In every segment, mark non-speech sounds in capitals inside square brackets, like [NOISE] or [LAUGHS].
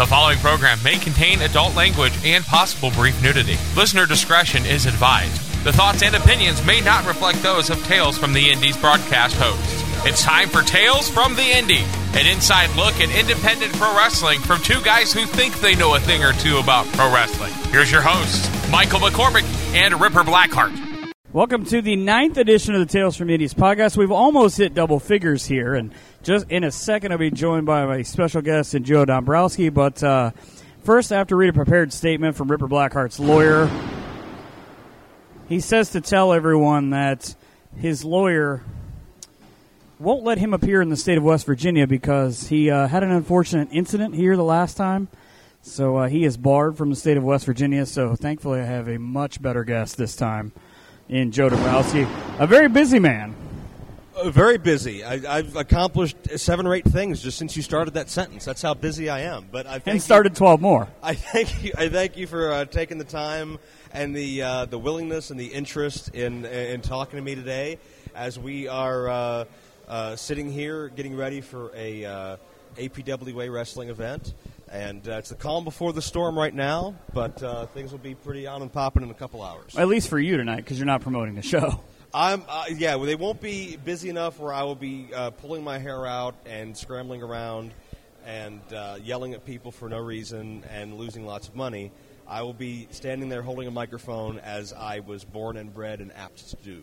The following program may contain adult language and possible brief nudity. Listener discretion is advised. The thoughts and opinions may not reflect those of Tales from the Indies broadcast hosts. It's time for Tales from the Indie, an inside look at independent pro wrestling from two guys who think they know a thing or two about pro wrestling. Here's your hosts, Michael McCormick and Ripper Blackheart. Welcome to the ninth edition of the Tales from Indies podcast. We've almost hit double figures here, and just in a second, I'll be joined by my special guest, and Joe Dombrowski. But uh, first, I have to read a prepared statement from Ripper Blackheart's lawyer. He says to tell everyone that his lawyer won't let him appear in the state of West Virginia because he uh, had an unfortunate incident here the last time. So uh, he is barred from the state of West Virginia. So thankfully, I have a much better guest this time in Joe Dombrowski, a very busy man. Uh, very busy. I, have accomplished seven or eight things just since you started that sentence. That's how busy I am. But I and started you, twelve more. I thank you. I thank you for uh, taking the time and the uh, the willingness and the interest in in talking to me today, as we are uh, uh sitting here getting ready for a uh, APWA wrestling event. And uh, it's the calm before the storm right now, but uh, things will be pretty on and popping in a couple hours. At least for you tonight, because you're not promoting the show. [LAUGHS] I'm uh, yeah. Well, they won't be busy enough where I will be uh, pulling my hair out and scrambling around and uh, yelling at people for no reason and losing lots of money. I will be standing there holding a microphone as I was born and bred and apt to do.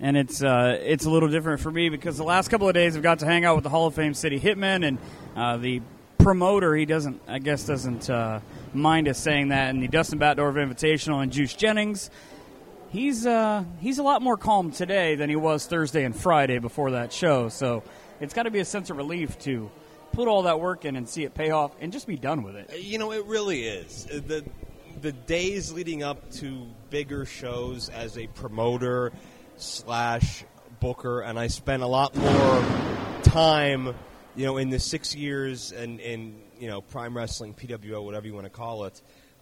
And it's uh, it's a little different for me because the last couple of days I've got to hang out with the Hall of Fame City Hitmen and uh, the promoter, he doesn't, I guess, doesn't uh, mind us saying that. And the Dustin Batdorf Invitational and Juice Jennings, he's uh, he's a lot more calm today than he was Thursday and Friday before that show. So it's got to be a sense of relief to put all that work in and see it pay off and just be done with it. You know, it really is. Uh, the the days leading up to bigger shows as a promoter slash booker, and I spent a lot more time you know, in the six years and in you know Prime Wrestling, PWO, whatever you want to call it,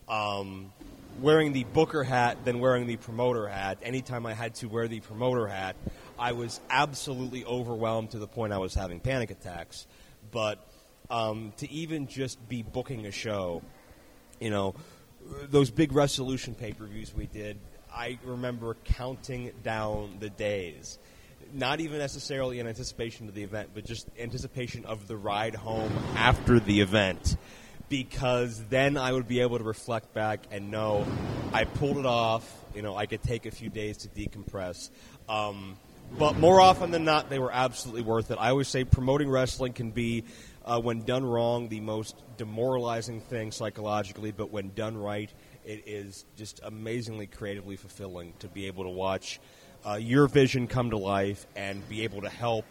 um, wearing the booker hat than wearing the promoter hat. Anytime I had to wear the promoter hat, I was absolutely overwhelmed to the point I was having panic attacks. But um, to even just be booking a show, you know, those big resolution pay per views we did, I remember counting down the days not even necessarily in anticipation of the event, but just anticipation of the ride home after the event. Because then I would be able to reflect back and know I pulled it off. You know, I could take a few days to decompress. Um, but more often than not, they were absolutely worth it. I always say promoting wrestling can be, uh, when done wrong, the most demoralizing thing psychologically, but when done right, it is just amazingly creatively fulfilling to be able to watch uh, your vision come to life and be able to help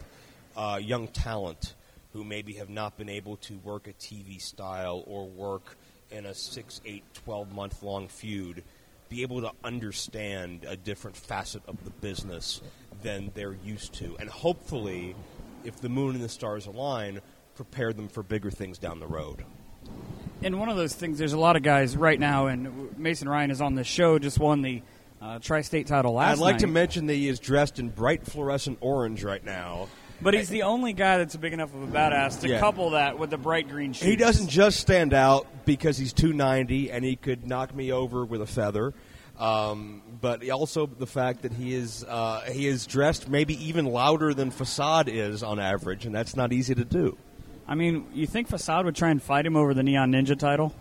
uh, young talent who maybe have not been able to work a TV style or work in a 6, 8, 12 month long feud be able to understand a different facet of the business than they're used to. And hopefully, if the moon and the stars align, prepare them for bigger things down the road. And one of those things, there's a lot of guys right now, and Mason Ryan is on the show, just won the uh, tri-state title last. I'd like night. to mention that he is dressed in bright fluorescent orange right now. But he's the only guy that's big enough of a badass to yeah. couple that with the bright green shoes. He doesn't just stand out because he's 290 and he could knock me over with a feather. Um, but also the fact that he is uh, he is dressed maybe even louder than Facade is on average, and that's not easy to do. I mean, you think Facade would try and fight him over the Neon Ninja title?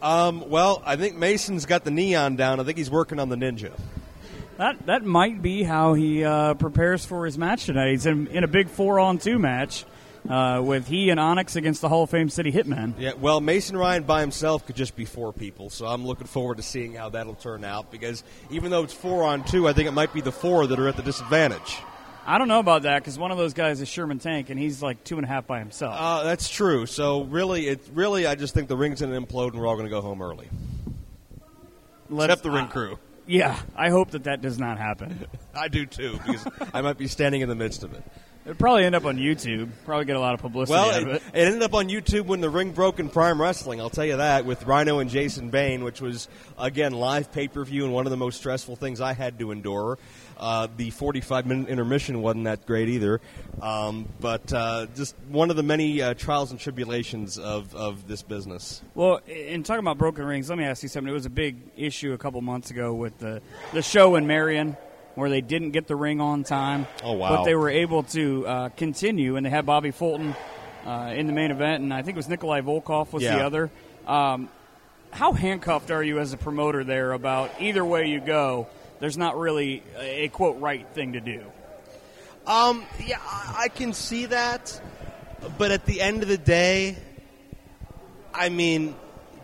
Um, well, I think Mason's got the neon down. I think he's working on the ninja. That that might be how he uh, prepares for his match tonight. He's in, in a big four on two match uh, with he and Onyx against the Hall of Fame City Hitman. Yeah, well, Mason Ryan by himself could just be four people, so I'm looking forward to seeing how that'll turn out. Because even though it's four on two, I think it might be the four that are at the disadvantage. I don't know about that because one of those guys is Sherman Tank, and he's like two and a half by himself. Uh, that's true. So really, it really, I just think the ring's going to implode, and we're all going to go home early. Let's, Except the ring uh, crew. Yeah, I hope that that does not happen. [LAUGHS] I do too, because I might be standing in the midst of it. It'd probably end up on YouTube. Probably get a lot of publicity Well, out of it, it. it ended up on YouTube when the ring broke in Prime Wrestling. I'll tell you that with Rhino and Jason Bain, which was again live pay per view and one of the most stressful things I had to endure. Uh, the 45 minute intermission wasn't that great either, um, but uh, just one of the many uh, trials and tribulations of, of this business. Well, in talking about broken rings, let me ask you something. It was a big issue a couple months ago with the the show in Marion where they didn't get the ring on time. Oh, wow. But they were able to uh, continue, and they had Bobby Fulton uh, in the main event, and I think it was Nikolai Volkov was the other. Um, how handcuffed are you as a promoter there about either way you go? There's not really a, quote right thing to do. Um, yeah, I can see that, but at the end of the day, I mean,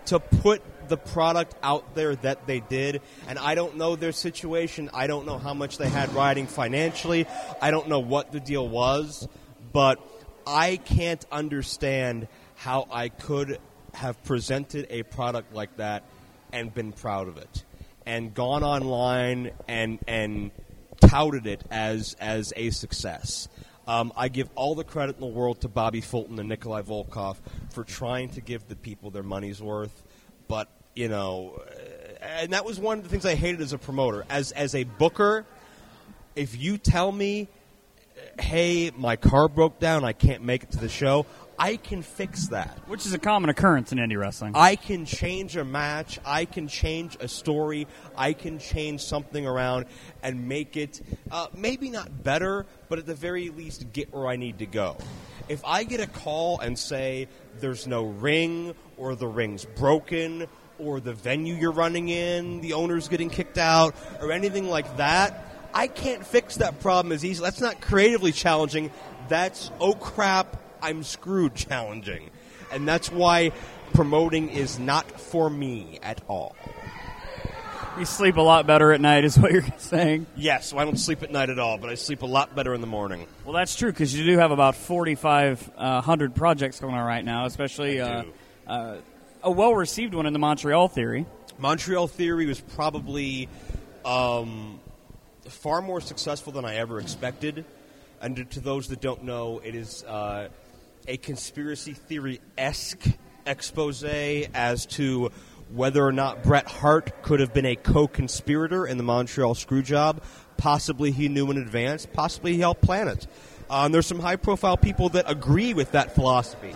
to put the product out there that they did, and I don't know their situation. I don't know how much they had riding financially. I don't know what the deal was, but I can't understand how I could have presented a product like that and been proud of it, and gone online and and touted it as as a success. Um, I give all the credit in the world to Bobby Fulton and Nikolai Volkov for trying to give the people their money's worth, but you know, uh, and that was one of the things I hated as a promoter. As as a booker, if you tell me, "Hey, my car broke down, I can't make it to the show," I can fix that. Which is a common occurrence in indie wrestling. I can change a match. I can change a story. I can change something around and make it uh, maybe not better, but at the very least get where I need to go. If I get a call and say there's no ring or the ring's broken or the venue you're running in, the owner's getting kicked out or anything like that, I can't fix that problem as easily. That's not creatively challenging. That's oh crap, I'm screwed challenging. And that's why promoting is not for me at all. you sleep a lot better at night, is what you're [LAUGHS] saying. Yes, so I don't sleep at night at all, but I sleep a lot better in the morning. Well, that's true because you do have about 4,500 projects going on right now, especially uh, uh, a well received one in the Montreal Theory. Montreal Theory was probably um, far more successful than I ever expected. And to- to those that don't know, it is uh, a conspiracy theory esque expose as to whether or not Bret Hart could have been a co conspirator in the Montreal Screwjob. Possibly he knew in advance, possibly he helped plan it. Uh, and there's some high profile people that agree with that philosophy.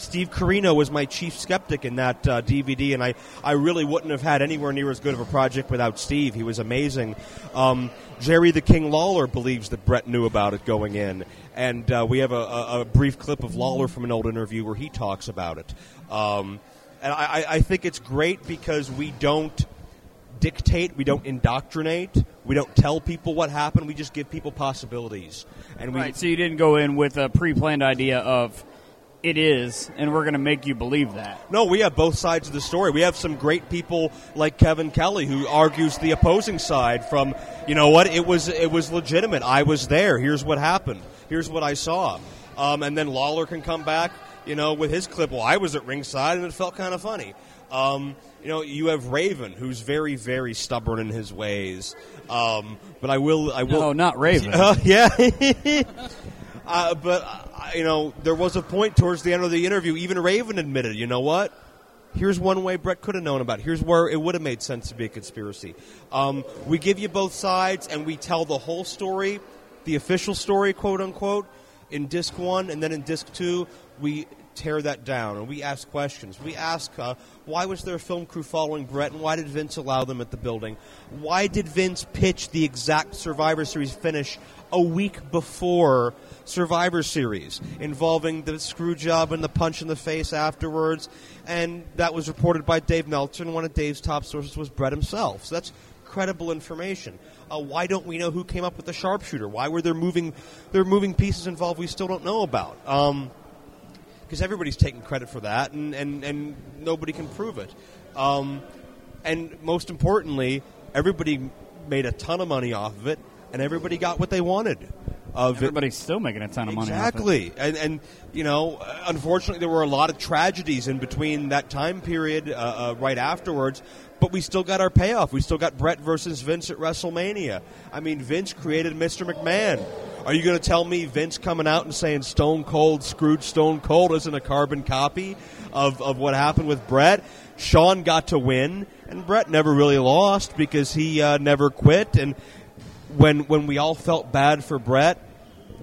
Steve Corino was my chief skeptic in that uh, DVD, and I, I really wouldn't have had anywhere near as good of a project without Steve. He was amazing. Um, Jerry the King Lawler believes that Bret knew about it going in, and uh, we have a, a, a brief clip of Lawler from an old interview where he talks about it. Um, and I, I- think it's great because we don't dictate, we don't indoctrinate, we don't tell people what happened. We just give people possibilities, and we Right. So you didn't go in with a pre planned idea of it is, and we're going to make you believe that. No, we have both sides of the story. We have some great people like Kevin Kelly who argues the opposing side from, you know what, it was it was legitimate. I was there. Here's what happened. Here's what I saw. Um, and then Lawler can come back, you know, with his clip. Well, I was at ringside and it felt kind of funny. Um, you know, you have Raven, who's very, very stubborn in his ways. Um, but I will, I will. No, not Raven. Uh, [LAUGHS] yeah. [LAUGHS] uh, but, uh, you know, there was a point towards the end of the interview, even Raven admitted, you know what? Here's one way Bret could have known about it. Here's where it would have made sense to be a conspiracy. Um, we give you both sides and we tell the whole story, the official story, quote unquote, in disc one, and then in disc two, we tear that down and we ask questions. We ask, uh, why was there a film crew following Bret, and why did Vince allow them at the building? Why did Vince pitch the exact Survivor Series finish a week before Survivor Series, involving the screw job and the punch in the face afterwards? And that was reported by Dave Meltzer, and one of Dave's top sources was Bret himself. So that's credible information. Uh, why don't we know who came up with the sharpshooter? Why were there moving there moving pieces involved we still don't know about? Um, because everybody's taking credit for that, and, and, and nobody can prove it. Um, and most importantly, everybody made a ton of money off of it, and everybody got what they wanted of it. Everybody's still making a ton of money. it. Exactly, and and you know, unfortunately, there were a lot of tragedies in between that time period, uh, uh, right afterwards. But we still got our payoff. We still got Bret versus Vince at WrestleMania. I mean, Vince created Mr. McMahon. Are you going to tell me Vince coming out and saying Stone Cold screwed Stone Cold isn't a carbon copy of, of what happened with Bret? Shawn got to win, and Bret never really lost because he uh, never quit. And when when we all felt bad for Bret,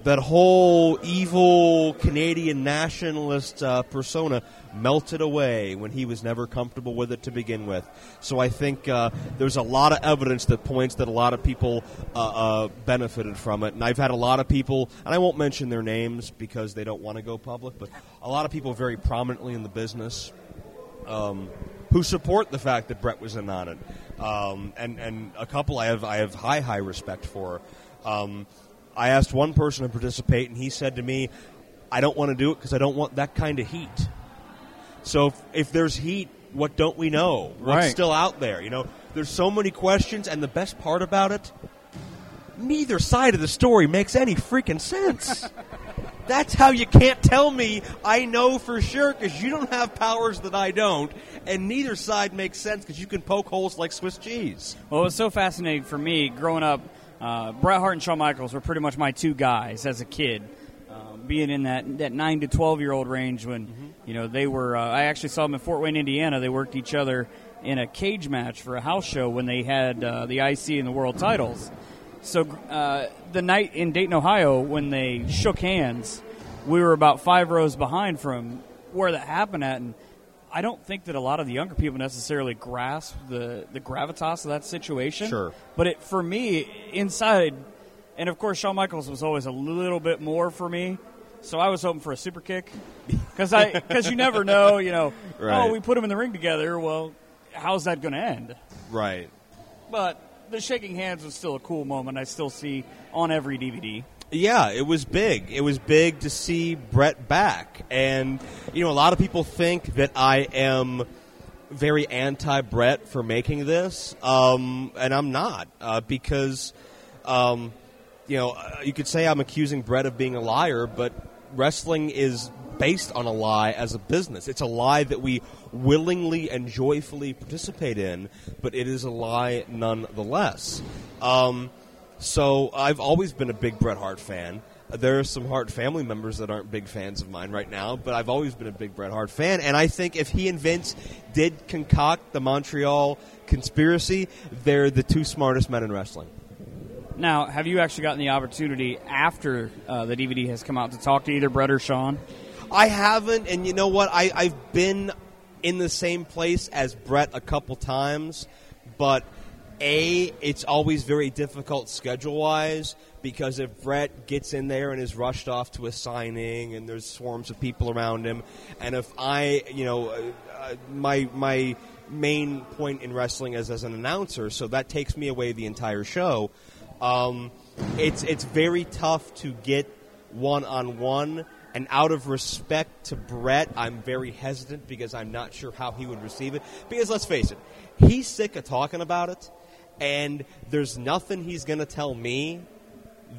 that whole evil Canadian nationalist uh, persona melted away when he was never comfortable with it to begin with. So I think uh, there's a lot of evidence that points that a lot of people uh, uh, benefited from it. And I've had a lot of people, and I won't mention their names because they don't want to go public, but a lot of people very prominently in the business um, who support the fact that Bret was in on. Um, and, and a couple I have, I have high, high respect for. Um, I asked one person to participate, and he said to me, I don't want to do it because I don't want that kind of heat. So if, if there's heat, what don't we know? What's Right. still out there? You know, there's so many questions, and the best part about it, neither side of the story makes any freaking sense. [LAUGHS] That's how you can't tell me I know for sure because you don't have powers that I don't, and neither side makes sense because you can poke holes like Swiss cheese. Well, it was so fascinating for me growing up. Uh, Bret Hart and Shawn Michaels were pretty much my two guys as a kid. Um, being in that that nine to twelve year old range when you know they were, uh, I actually saw them in Fort Wayne, Indiana. They worked each other in a cage match for a house show when they had uh, the IC and the world titles. So uh, the night in Dayton, Ohio, when they shook hands, we were about five rows behind from where that happened at, and I don't think that a lot of the younger people necessarily grasp the, the gravitas of that situation. Sure. But it, for me, inside, and of course, Shawn Michaels was always a little bit more for me. So I was hoping for a super kick because I because you never know, you know. [LAUGHS] Right. Oh, we put them in the ring together. Well, how's that going to end? Right. But the shaking hands was still a cool moment. I still see on every DVD. Yeah, it was big. It was big to see Bret back. And, you know, a lot of people think that I am very anti Bret for making this. Um, and I'm not, uh, because, um, you know, uh, you could say I'm accusing Bret of being a liar, but wrestling is based on a lie as a business. It's a lie that we willingly and joyfully participate in, but it is a lie nonetheless. Um, so I've always been a big Bret Hart fan. There are some Hart family members that aren't big fans of mine right now, but I've always been a big Bret Hart fan. And I think if he and Vince did concoct the Montreal conspiracy, they're the two smartest men in wrestling. Now, have you actually gotten the opportunity after uh, the DVD has come out to talk to either Bret or Shawn? I haven't, and you know what? I, I've been in the same place as Bret a couple times, but A, it's always very difficult schedule wise because if Bret gets in there and is rushed off to a signing and there's swarms of people around him, and if I, you know, uh, uh, my, my main point in wrestling is as an announcer, so that takes me away the entire show. Um, it's it's very tough to get one on one, and out of respect to Bret, I'm very hesitant because I'm not sure how he would receive it. Because let's face it, he's sick of talking about it, and there's nothing he's going to tell me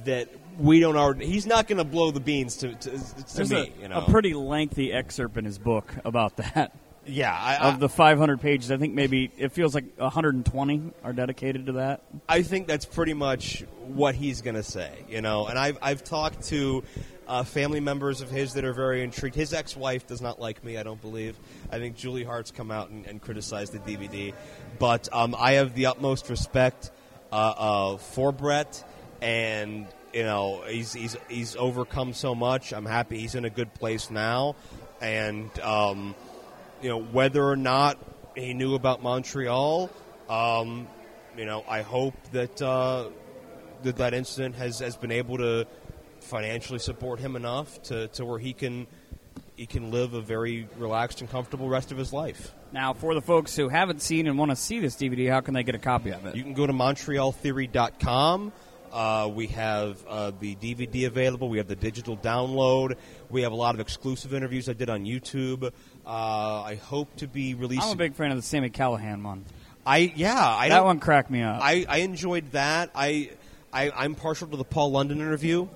that we don't already. He's not going to blow the beans to to, to There's me. a, you know, a pretty lengthy excerpt in his book about that. yeah. I, Of the 500 pages, I think maybe it feels like 120 are dedicated to that. I think that's pretty much what he's going to say, you know. And I've I've talked to uh, family members of his that are very intrigued. His ex-wife does not like me, I don't believe. I think Julie Hart's come out and, and criticized the DVD, but um, I have the utmost respect uh, uh, for Bret, and you know he's he's he's overcome so much. I'm happy he's in a good place now, and um, you know whether or not he knew about Montreal. Um, you know, I hope that uh, that that incident has, has been able to financially support him enough to, to where he can he can live a very relaxed and comfortable rest of his life. Now, for the folks who haven't seen and want to see this DVD, how can they get a copy of it? You can go to MontrealTheory.com. Uh, we have uh, the DVD available. We have the digital download. We have a lot of exclusive interviews I did on YouTube. Uh, I hope to be releasing. I'm a big fan of the Sami Callihan one. I yeah. I that one cracked me up. I, I enjoyed that. I, I I'm partial to the Paul London interview.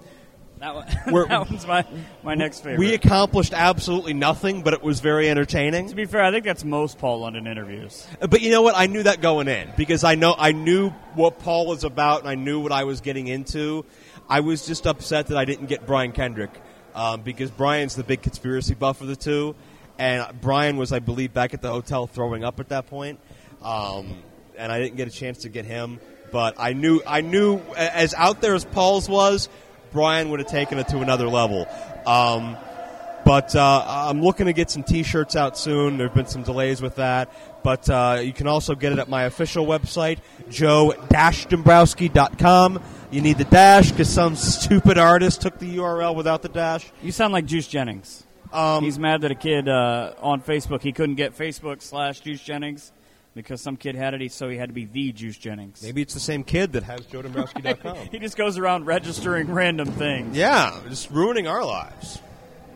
That, one, [LAUGHS] that one's my, my next favorite. We accomplished absolutely nothing, but it was very entertaining. to be fair, I think that's most Paul London interviews. But you know what? I knew that going in because I know I knew what Paul was about and I knew what I was getting into. I was just upset that I didn't get Brian Kendrick um, because Brian's the big conspiracy buff of the two, and Brian was, I believe, back at the hotel throwing up at that point, um, and I didn't get a chance to get him. But I knew, I knew, as out there as Paul's was, Brian would have taken it to another level. Um, but uh, I'm looking to get some T-shirts out soon. There have been some delays with that, but uh, you can also get it at my official website, joe-dombrowski.com. You need the dash because some stupid artist took the URL without the dash. You sound like Juice Jennings. Um, He's mad that a kid uh, on Facebook he couldn't get Facebook slash Juice Jennings because some kid had it, so he had to be the Juice Jennings. Maybe it's the same kid that has joedombrowski.com. [LAUGHS] He just goes around registering random things. yeah, just ruining our lives.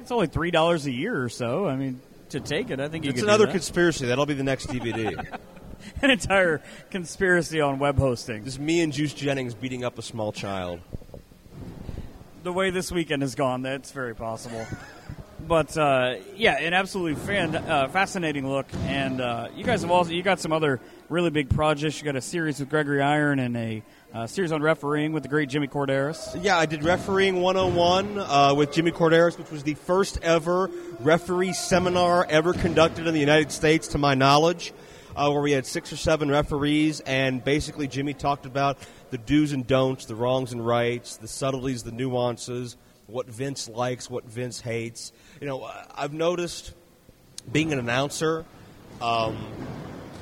It's only three dollars a year or so. I mean, to take it, I think you It's another that. conspiracy. That'll be the next DVD. [LAUGHS] an entire conspiracy on web hosting. just me and Juice Jennings beating up a small child. the way this weekend has gone, that's very possible. [LAUGHS] But uh, yeah, an absolutely fan, uh, fascinating look. And uh, you guys have also you got some other really big projects. You got a series with Gregory Iron and a uh, series on refereeing with the great Jimmy Korderas. Yeah, I did refereeing 101 uh, with Jimmy Korderas, which was the first ever referee seminar ever conducted in the United States, to my knowledge, uh, where we had six or seven referees, and basically Jimmy talked about the do's and don'ts, the wrongs and rights, the subtleties, the nuances, what Vince likes, what Vince hates. You know, I've noticed being an announcer, um,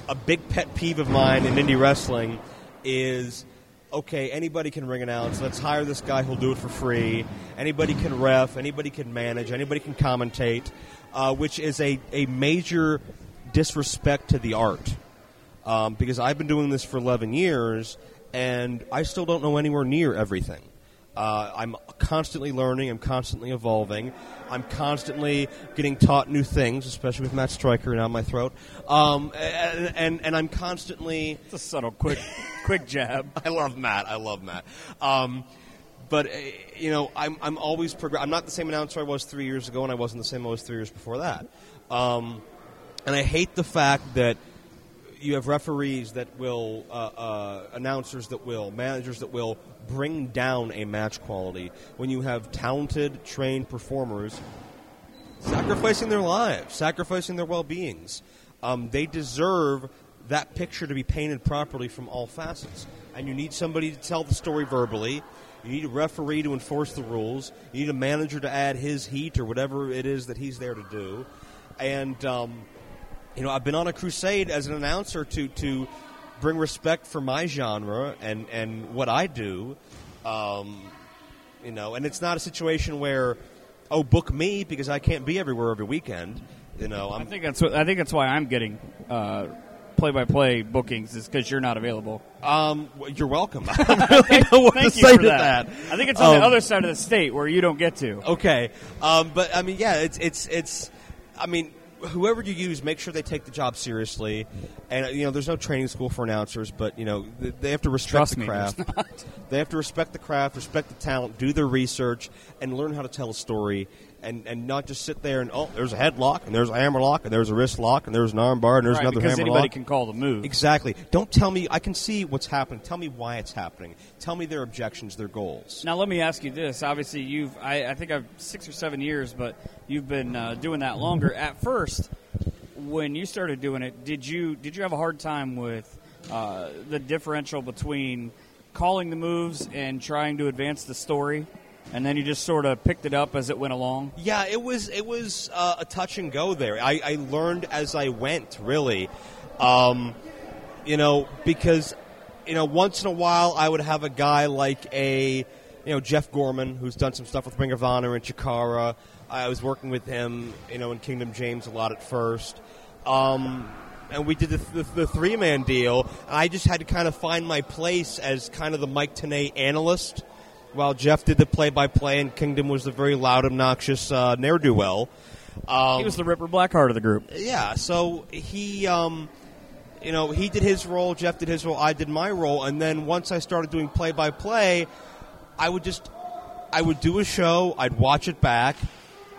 a big pet peeve of mine in indie wrestling is okay, anybody can ring announce. Let's hire this guy who'll do it for free. Anybody can ref, anybody can manage, anybody can commentate, uh, which is a, a major disrespect to the art. Um, because I've been doing this for 11 years and I still don't know anywhere near everything. Uh, I'm constantly learning. I'm constantly evolving. I'm constantly getting taught new things, especially with Matt Striker down my throat. Um, and, and and I'm constantly. It's a subtle, quick, [LAUGHS] quick jab. I love Matt. I love Matt. Um, but uh, you know, I'm I'm always progress. I'm not the same announcer I was three years ago, and I wasn't the same I was three years before that. Um, and I hate the fact that you have referees that will, uh, uh, announcers that will, managers that will bring down a match quality when you have talented, trained performers sacrificing their lives, sacrificing their well beings. Um, they deserve that picture to be painted properly from all facets. And you need somebody to tell the story verbally. You need a referee to enforce the rules. You need a manager to add his heat or whatever it is that he's there to do. And um, you know, I've been on a crusade as an announcer to to bring respect for my genre and and what I do. Um, you know, and it's not a situation where, oh, book me because I can't be everywhere every weekend. You know, I I'm think that's what, I think that's why I'm getting uh, play-by-play bookings is because you're not available. um, you're welcome. [LAUGHS] I [LAUGHS] don't really know what Thank to you say for to that. that. I think it's on Um, the other side of the state where you don't get to. Okay, um, but I mean, yeah, it's it's it's. I mean, whoever you use, make sure they take the job seriously. And uh, you know, there's no training school for announcers, but you know, they have to respect Trust the me, craft. They have to respect the craft, respect the talent, do their research, and learn how to tell a story. And, and not just sit there and oh, there's a headlock and there's a hammer lock and there's a wrist lock and there's an arm bar and there's Right, another because hammer anybody lock. can call the move. Exactly. Don't tell me. I can see what's happening. Tell me why it's happening. Tell me their objections, their goals. Now let me ask you this. Obviously, you've I, I think I've six or seven years, but you've been uh, doing that longer. At first, when you started doing it, did you did you have a hard time with uh, the differential between calling the moves and trying to advance the story, and then you just sort of picked it up as it went along? Yeah, it was it was uh, a touch and go there. I, I learned as I went, really. Um, you know, because you know, once in a while I would have a guy like a you know Jeff Gorman who's done some stuff with Ring of Honor and Chikara. I was working with him, you know, in Kingdom James a lot at first. Um, and we did the, the, the three man deal. I just had to kind of find my place as kind of the Mike Tenay analyst, while Jeff did the play by play, and Kingdom was the very loud, obnoxious uh, ne'er do well. Um, He was the Ripper Blackheart of the group. yeah, so he, um, you know, he did his role, Jeff did his role, I did my role, and then once I started doing play by play, I would just, I would do a show, I'd watch it back,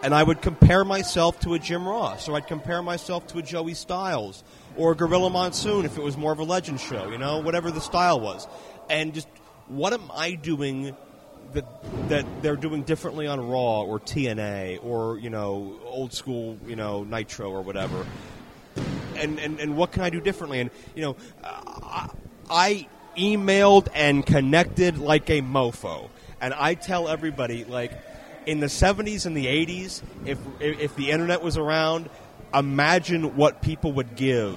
and I would compare myself to a Jim Ross, or I'd compare myself to a Joey Styles, or a Gorilla Monsoon if it was more of a legend show, you know, whatever the style was, and just what am I doing that that they're doing differently on Raw or TNA or you know old school you know Nitro or whatever. And and, and what can I do differently? And you know, uh, I emailed and connected like a mofo, and I tell everybody like in the 70s and the 80s, if if the internet was around, imagine what people would give.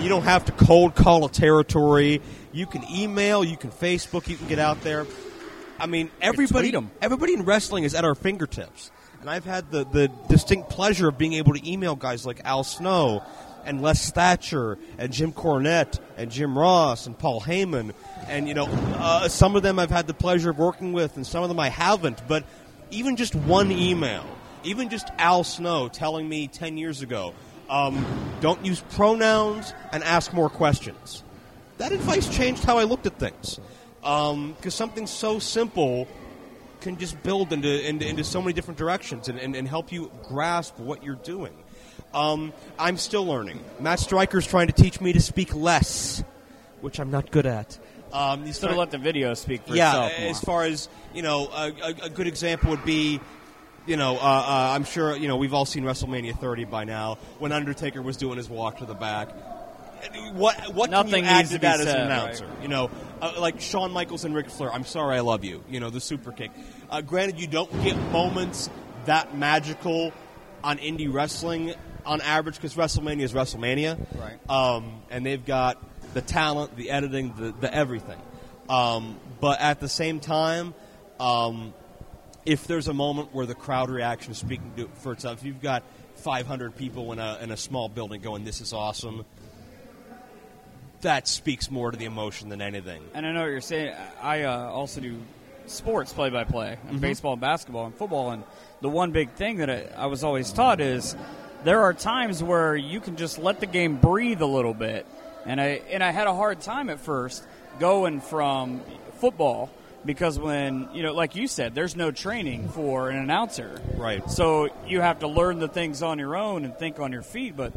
You don't have to cold call a territory. You can email, you can Facebook, you can get out there. I mean, everybody, everybody in wrestling is at our fingertips. And I've had the, the distinct pleasure of being able to email guys like Al Snow and Les Thatcher and Jim Cornette and Jim Ross and Paul Heyman. And, you know, uh, some of them I've had the pleasure of working with and some of them I haven't. But even just one email, even just Al Snow telling me 10 years ago, um, don't use pronouns and ask more questions. That advice changed how I looked at things. Because something so simple can just build into, into, into so many different directions and, and, and help you grasp what you're doing. Um, I'm still learning. Matt Striker's trying to teach me to speak less, which I'm not good at. Um, Sort of let the video speak for yeah, itself. more. as far as you know, a, a, a good example would be, you know, uh, uh, I'm sure you know we've all seen WrestleMania 30 by now when Undertaker was doing his walk to the back. What what Nothing can you add to that as said, an announcer? You know, uh, like Shawn Michaels and Ric Flair. I'm sorry, I love you. You know, the super kick. Uh, granted, you don't get moments that magical on indie wrestling on average because WrestleMania is WrestleMania, Right. Um, and they've got the talent, the editing, the, the everything. Um, but at the same time, um, if there's a moment where the crowd reaction is speaking to, for itself, if you've got 500 people in a, in a small building going, "This is awesome," that speaks more to the emotion than anything. And I know what you're saying. I uh, also do sports play by play, Mm-hmm. and baseball, and basketball, and football. And the one big thing that I, I was always taught is there are times where you can just let the game breathe a little bit. And I and I had a hard time at first going from football because when you know, like you said, there's no training for an announcer. Right. So you have to learn the things on your own and think on your feet, but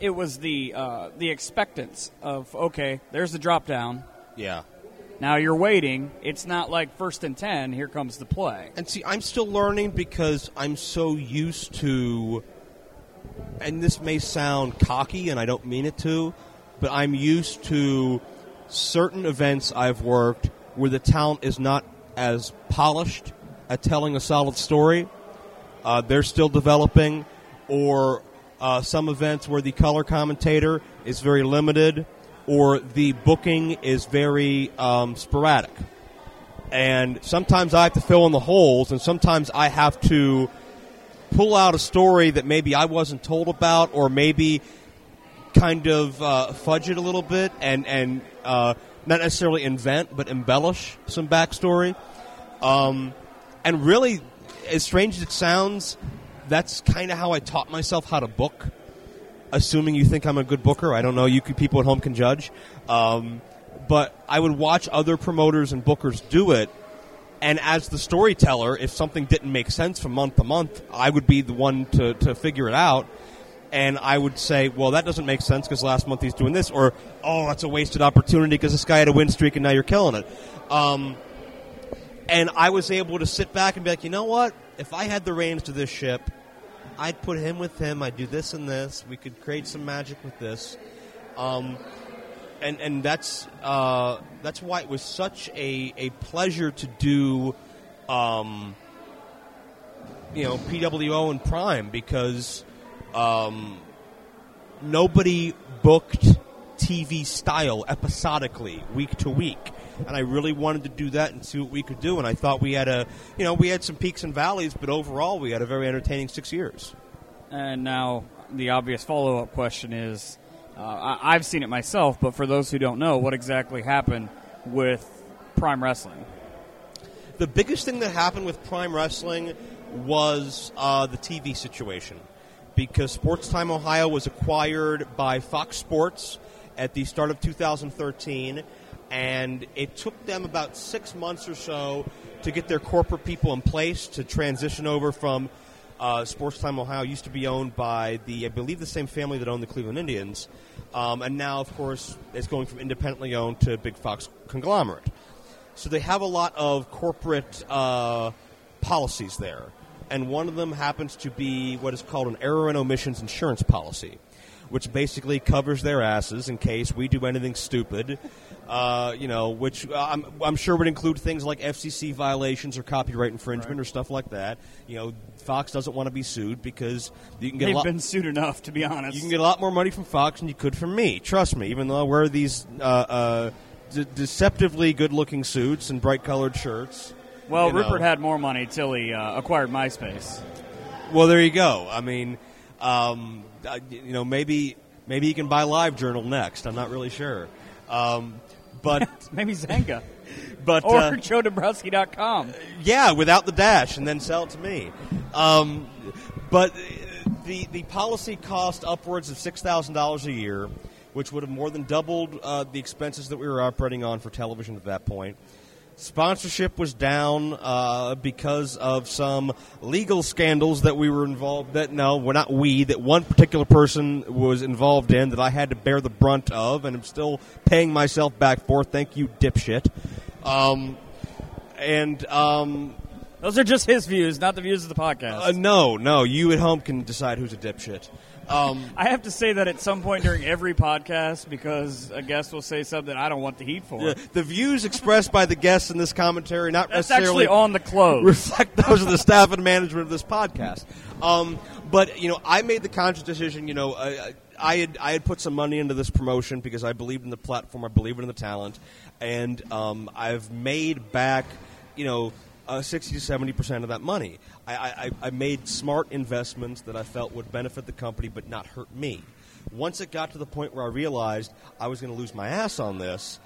it was the uh, the expectance of okay, there's the drop down. Yeah. Now you're waiting. It's not like first and ten. Here comes the play. And see, I'm still learning because I'm so used to, and this may sound cocky, and I don't mean it to, but I'm used to certain events I've worked where the talent is not as polished at telling a solid story. Uh, they're still developing, or uh, some events where the color commentator is very limited, or the booking is very um, sporadic and sometimes I have to fill in the holes, and sometimes I have to pull out a story that maybe I wasn't told about, or maybe kind of uh, fudge it a little bit and and uh, not necessarily invent, but embellish some backstory. Um, and really, as strange as it sounds, that's kind of how I taught myself how to book. Assuming you think I'm a good booker, I don't know. You could, people at home can judge. Um, but I would watch other promoters and bookers do it, and as the storyteller, if something didn't make sense from month to month, I would be the one to, to figure it out. And I would say, well, that doesn't make sense because last month he's doing this, or oh, that's a wasted opportunity because this guy had a win streak and now you're killing it. Um, and I was able to sit back and be like, you know what? If I had the reins to this ship, I'd put him with him. I'd do this and this. We could create some magic with this. Um, and and that's uh, that's why it was such a, a pleasure to do, um, you know, PWO and Prime because um, nobody booked TV style episodically week to week. And I really wanted to do that and see what we could do. And I thought we had a, you know, we had some peaks and valleys, but overall we had a very entertaining six years. And now the obvious follow up question is, uh, I- I've seen it myself, but for those who don't know, what exactly happened with Prime Wrestling? The biggest thing that happened with Prime Wrestling was uh, the TV situation. Because Sports Time Ohio was acquired by Fox Sports at the start of 2013, and it took them about six months or so to get their corporate people in place to transition over from uh, Sports Time Ohio used to be owned by the, I believe, the same family that owned the Cleveland Indians, um, and now, of course, it's going from independently owned to big Fox conglomerate. So they have a lot of corporate uh, policies there, and one of them happens to be what is called an error and omissions insurance policy, which basically covers their asses in case we do anything stupid. Uh, you know, which uh, I'm, I'm sure would include things like FCC violations or copyright infringement or stuff like that. You know, Fox doesn't want to be sued because you can get they've lot, been sued enough, to be honest. you can get a lot more money from Fox than you could from me. Trust me. Even though I wear these uh, uh, de- deceptively good-looking suits and bright-colored shirts. well, you know. Rupert had more money till he uh, acquired MySpace. Well, there you go. I mean, um, I- you know, maybe maybe you can buy LiveJournal next. I'm not really sure. Um, but [LAUGHS] Maybe Xanga. [LAUGHS] but or uh, yeah, without the dash, and then sell it to me. Um, but the the policy cost upwards of six thousand dollars a year, which would have more than doubled uh, the expenses that we were operating on for television at that point. Sponsorship was down uh, because of some legal scandals that we were involved. That no, we're not we. That one particular person was involved in that I had to bear the brunt of, and I'm still paying myself back for. Thank you, dipshit. Um, and um, Those are just his views, not the views of the podcast. uh, no, no, you at home can decide who's a dipshit. Um, [LAUGHS] I have to say that at some point during every podcast because a guest will say something I don't want the heat for. the, the views expressed by the guests in this commentary not That's necessarily on the clothes reflect those of the staff and management of this podcast. Um, but you know, I made the conscious decision. You know, I, I had I had put some money into this promotion because I believed in the platform, I believed in the talent, and um, I've made back. You know. Uh, 60 to 70 percent of that money. I, I, I made smart investments that I felt would benefit the company but not hurt me. Once it got to the point where I realized I was going to lose my ass on this,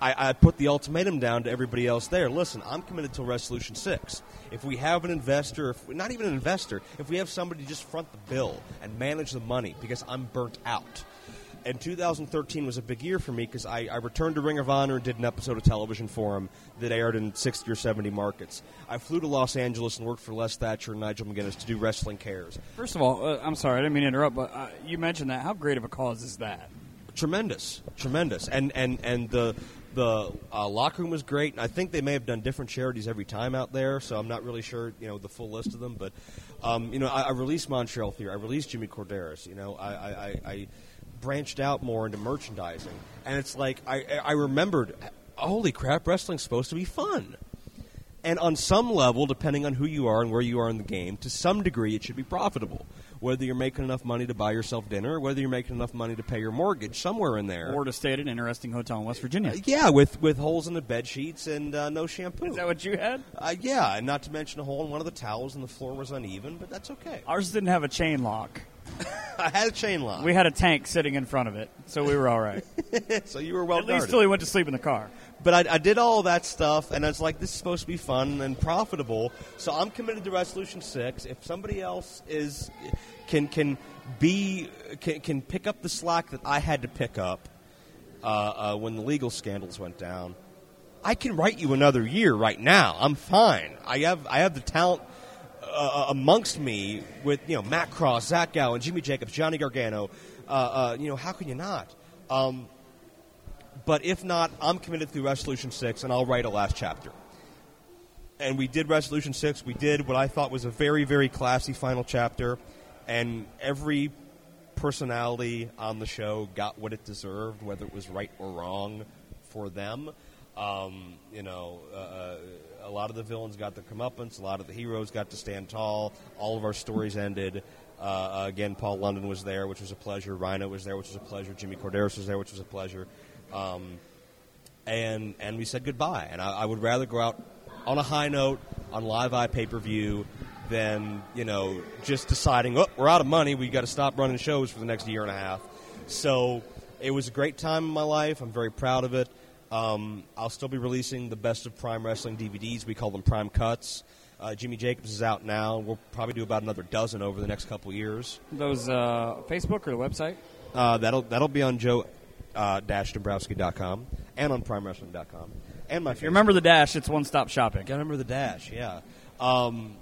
I, I put the ultimatum down to everybody else there. Listen, I'm committed till Resolution 6. If we have an investor, if not even an investor, if we have somebody to just front the bill and manage the money because I'm burnt out. And 2013 was a big year for me because I, I returned to Ring of Honor and did an episode of television for him that aired in 60 or 70 markets. I flew to Los Angeles and worked for Les Thatcher and Nigel McGuinness to do Wrestling Cares. First of all, uh, I'm sorry, I didn't mean to interrupt, but uh, you mentioned that. How great of a cause is that? tremendous, tremendous, and and and the the uh, locker room was great. And I think they may have done different charities every time out there, so I'm not really sure, you know, the full list of them. But um, you know, I, I released Montreal Theory, I released Jimmy Korderas. You know, I, I, I branched out more into merchandising, and it's like I I remembered, holy crap, wrestling's supposed to be fun. And on some level, depending on who you are and where you are in the game, to some degree, it should be profitable. Whether you're making enough money to buy yourself dinner, whether you're making enough money to pay your mortgage, somewhere in there. Or to stay at an interesting hotel in West Virginia. Uh, yeah, with with holes in the bed sheets and uh, no shampoo. Is that what you had? uh, yeah, and not to mention a hole in one of the towels, and the floor was uneven, but that's okay. Ours didn't have a chain lock. [LAUGHS] I had a chain lock, We had a tank sitting in front of it, so we were all right. [LAUGHS] so you were well At least till he went to sleep in the car. But I, I did all that stuff, and I was like, this is supposed to be fun and profitable. So I'm committed to Resolution Six. If somebody else is can can be can, can pick up the slack that I had to pick up uh, uh, when the legal scandals went down, I can write you another year right now. I'm fine. I have I have the talent uh, amongst me with you know Matt Cross, Zach Gowen, Jimmy Jacobs, Johnny Gargano. Uh, uh, you know how can you not? Um, but if not, I'm committed through Resolution 6, and I'll write a last chapter. And we did Resolution 6. We did what I thought was a very, very classy final chapter, and every personality on the show got what it deserved, whether it was right or wrong for them. Um, you know, uh, a lot of the villains got their comeuppance, a lot of the heroes got to stand tall, all of our stories ended. Uh, again, Paul London was there, which was a pleasure. Rhino was there, which was a pleasure. Jimmy Korderas was there, which was a pleasure. Um, and and we said goodbye. And I, I would rather go out on a high note on live eye pay per view than you know just deciding, oh, we're out of money. We got to stop running shows for the next year and a half. So it was a great time in my life. I'm very proud of it. Um, I'll still be releasing the best of Prime Wrestling DVDs. We call them Prime Cuts. Uh, Jimmy Jacobs is out now. We'll probably do about another dozen over the next couple years. Those uh, Facebook or the website? Uh, that'll that'll be on Joe uh, Dombrowski.com and on PrimeWrestling.com and my. If you remember the dash, it's one stop shopping. I remember the dash, yeah. Um,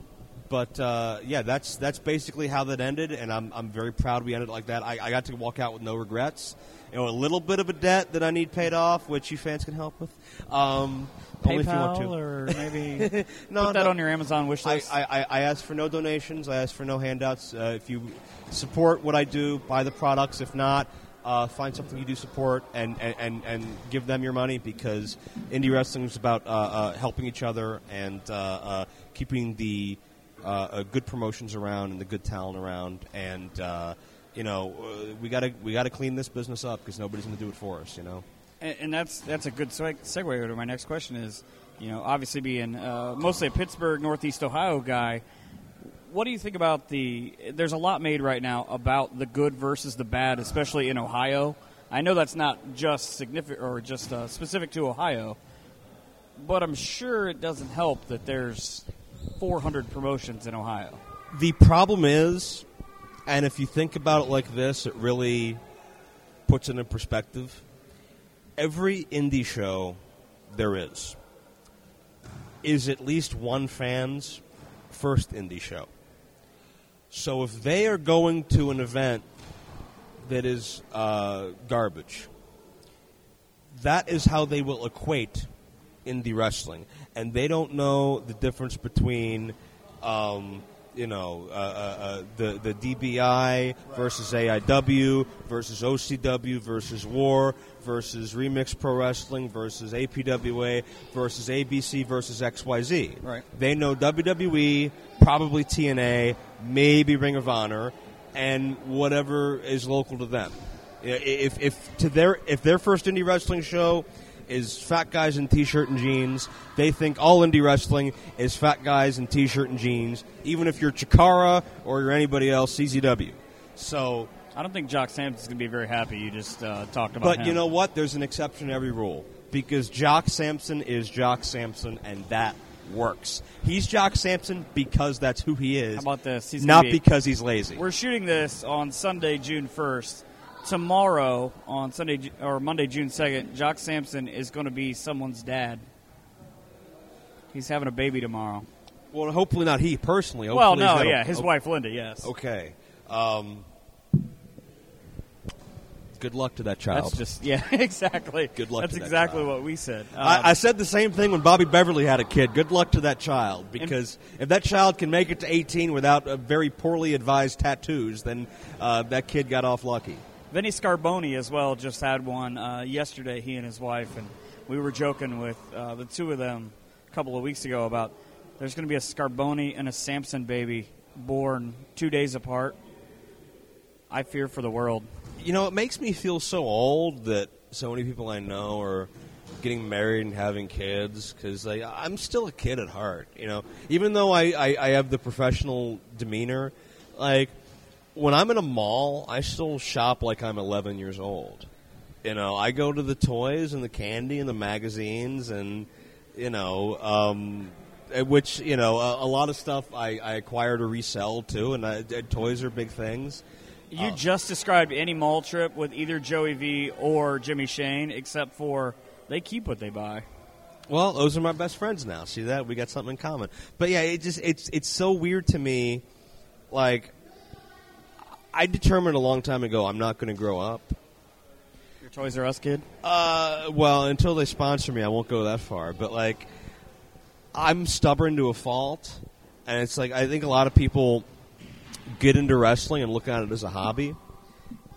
but uh, yeah, that's that's basically how that ended, and I'm I'm very proud we ended like that. I, I got to walk out with no regrets. You know, a little bit of a debt that I need paid off, which you fans can help with. Um, only if you want to. PayPal or maybe [LAUGHS] no, put that no. on your Amazon wish list. I, I- I ask for no donations. I ask for no handouts. Uh, if you support what I do, buy the products. If not, uh, find something you do support and, and, and, and give them your money because indie wrestling is about uh, uh, helping each other and uh, uh, keeping the uh, uh, good promotions around and the good talent around. And uh, you know, uh, we gotta we gotta clean this business up because nobody's going to do it for us. You know. And, and that's that's a good segue to my next question. Is you know obviously being uh, mostly a Pittsburgh Northeast Ohio guy, what do you think about the? There's a lot made right now about the good versus the bad, especially in Ohio. I know that's not just significant or just uh, specific to Ohio, but I'm sure it doesn't help that there's 400 promotions in Ohio. The problem is, and if you think about it like this, it really puts it in perspective. Every indie show there is is at least one fan's first indie show. So if they are going to an event that is uh, garbage, that is how they will equate indie wrestling, and they don't know the difference between, um, you know, uh, uh, uh, the the DBI versus AIW versus OCW versus War versus Remix Pro Wrestling versus APWA versus ABC versus XYZ. Right. They know WWE, probably TNA, maybe Ring of Honor, and whatever is local to them. If, if to their if their first indie wrestling show is fat guys in t-shirt and jeans, they think all indie wrestling is fat guys in t-shirt and jeans, even if you're Chikara or you're anybody else, CZW. So, I don't think Jock Sampson's going to be very happy. You just uh, talked about but him. you know what? There's an exception to every rule because Jock Sampson is Jock Sampson, and that works. He's Jock Sampson because that's who he is. How about this? He's not be- because he's lazy. We're shooting this on Sunday, June 1st. Tomorrow, on Sunday or Monday, June 2nd, Jock Sampson is going to be someone's dad. He's having a baby tomorrow. Well, hopefully not he personally. well, Hopefully he's no, got a- yeah, his o- wife Linda, yes. Okay. Um, good luck to that child. That's just yeah, [LAUGHS] exactly. Good luck That's to that exactly what we said. Um, I, I said the same thing when Bobby Beverly had a kid. Good luck to that child because if that child can make it to 18 without very poorly advised tattoos, then uh, that kid got off lucky. Vinny Scarboni as well just had one uh, yesterday. He and his wife, and we were joking with uh, the two of them a couple of weeks ago about there's going to be a Scarboni and a Sampson baby born two days apart. I fear for the world. You know, it makes me feel so old that so many people I know are getting married and having kids because like, I'm still a kid at heart. You know, even though I, I, I have the professional demeanor, like when I'm in a mall, I still shop like I'm 11 years old. You know, I go to the toys and the candy and the magazines and you know, um, uh, which you know, a, a lot of stuff I, I acquire to resell too, and I, uh, toys are big things. You just described any mall trip with either Joey V or Jimmy Shane, except for they keep what they buy. Well, those are my best friends now. See that we got something in common. But yeah, it just it's it's so weird to me. Like, I determined a long time ago I'm not going to grow up. Your Toys R Us kid. Uh, well, until they sponsor me, I won't go that far. But like, I'm stubborn to a fault, and it's like I think a lot of people get into wrestling and look at it as a hobby.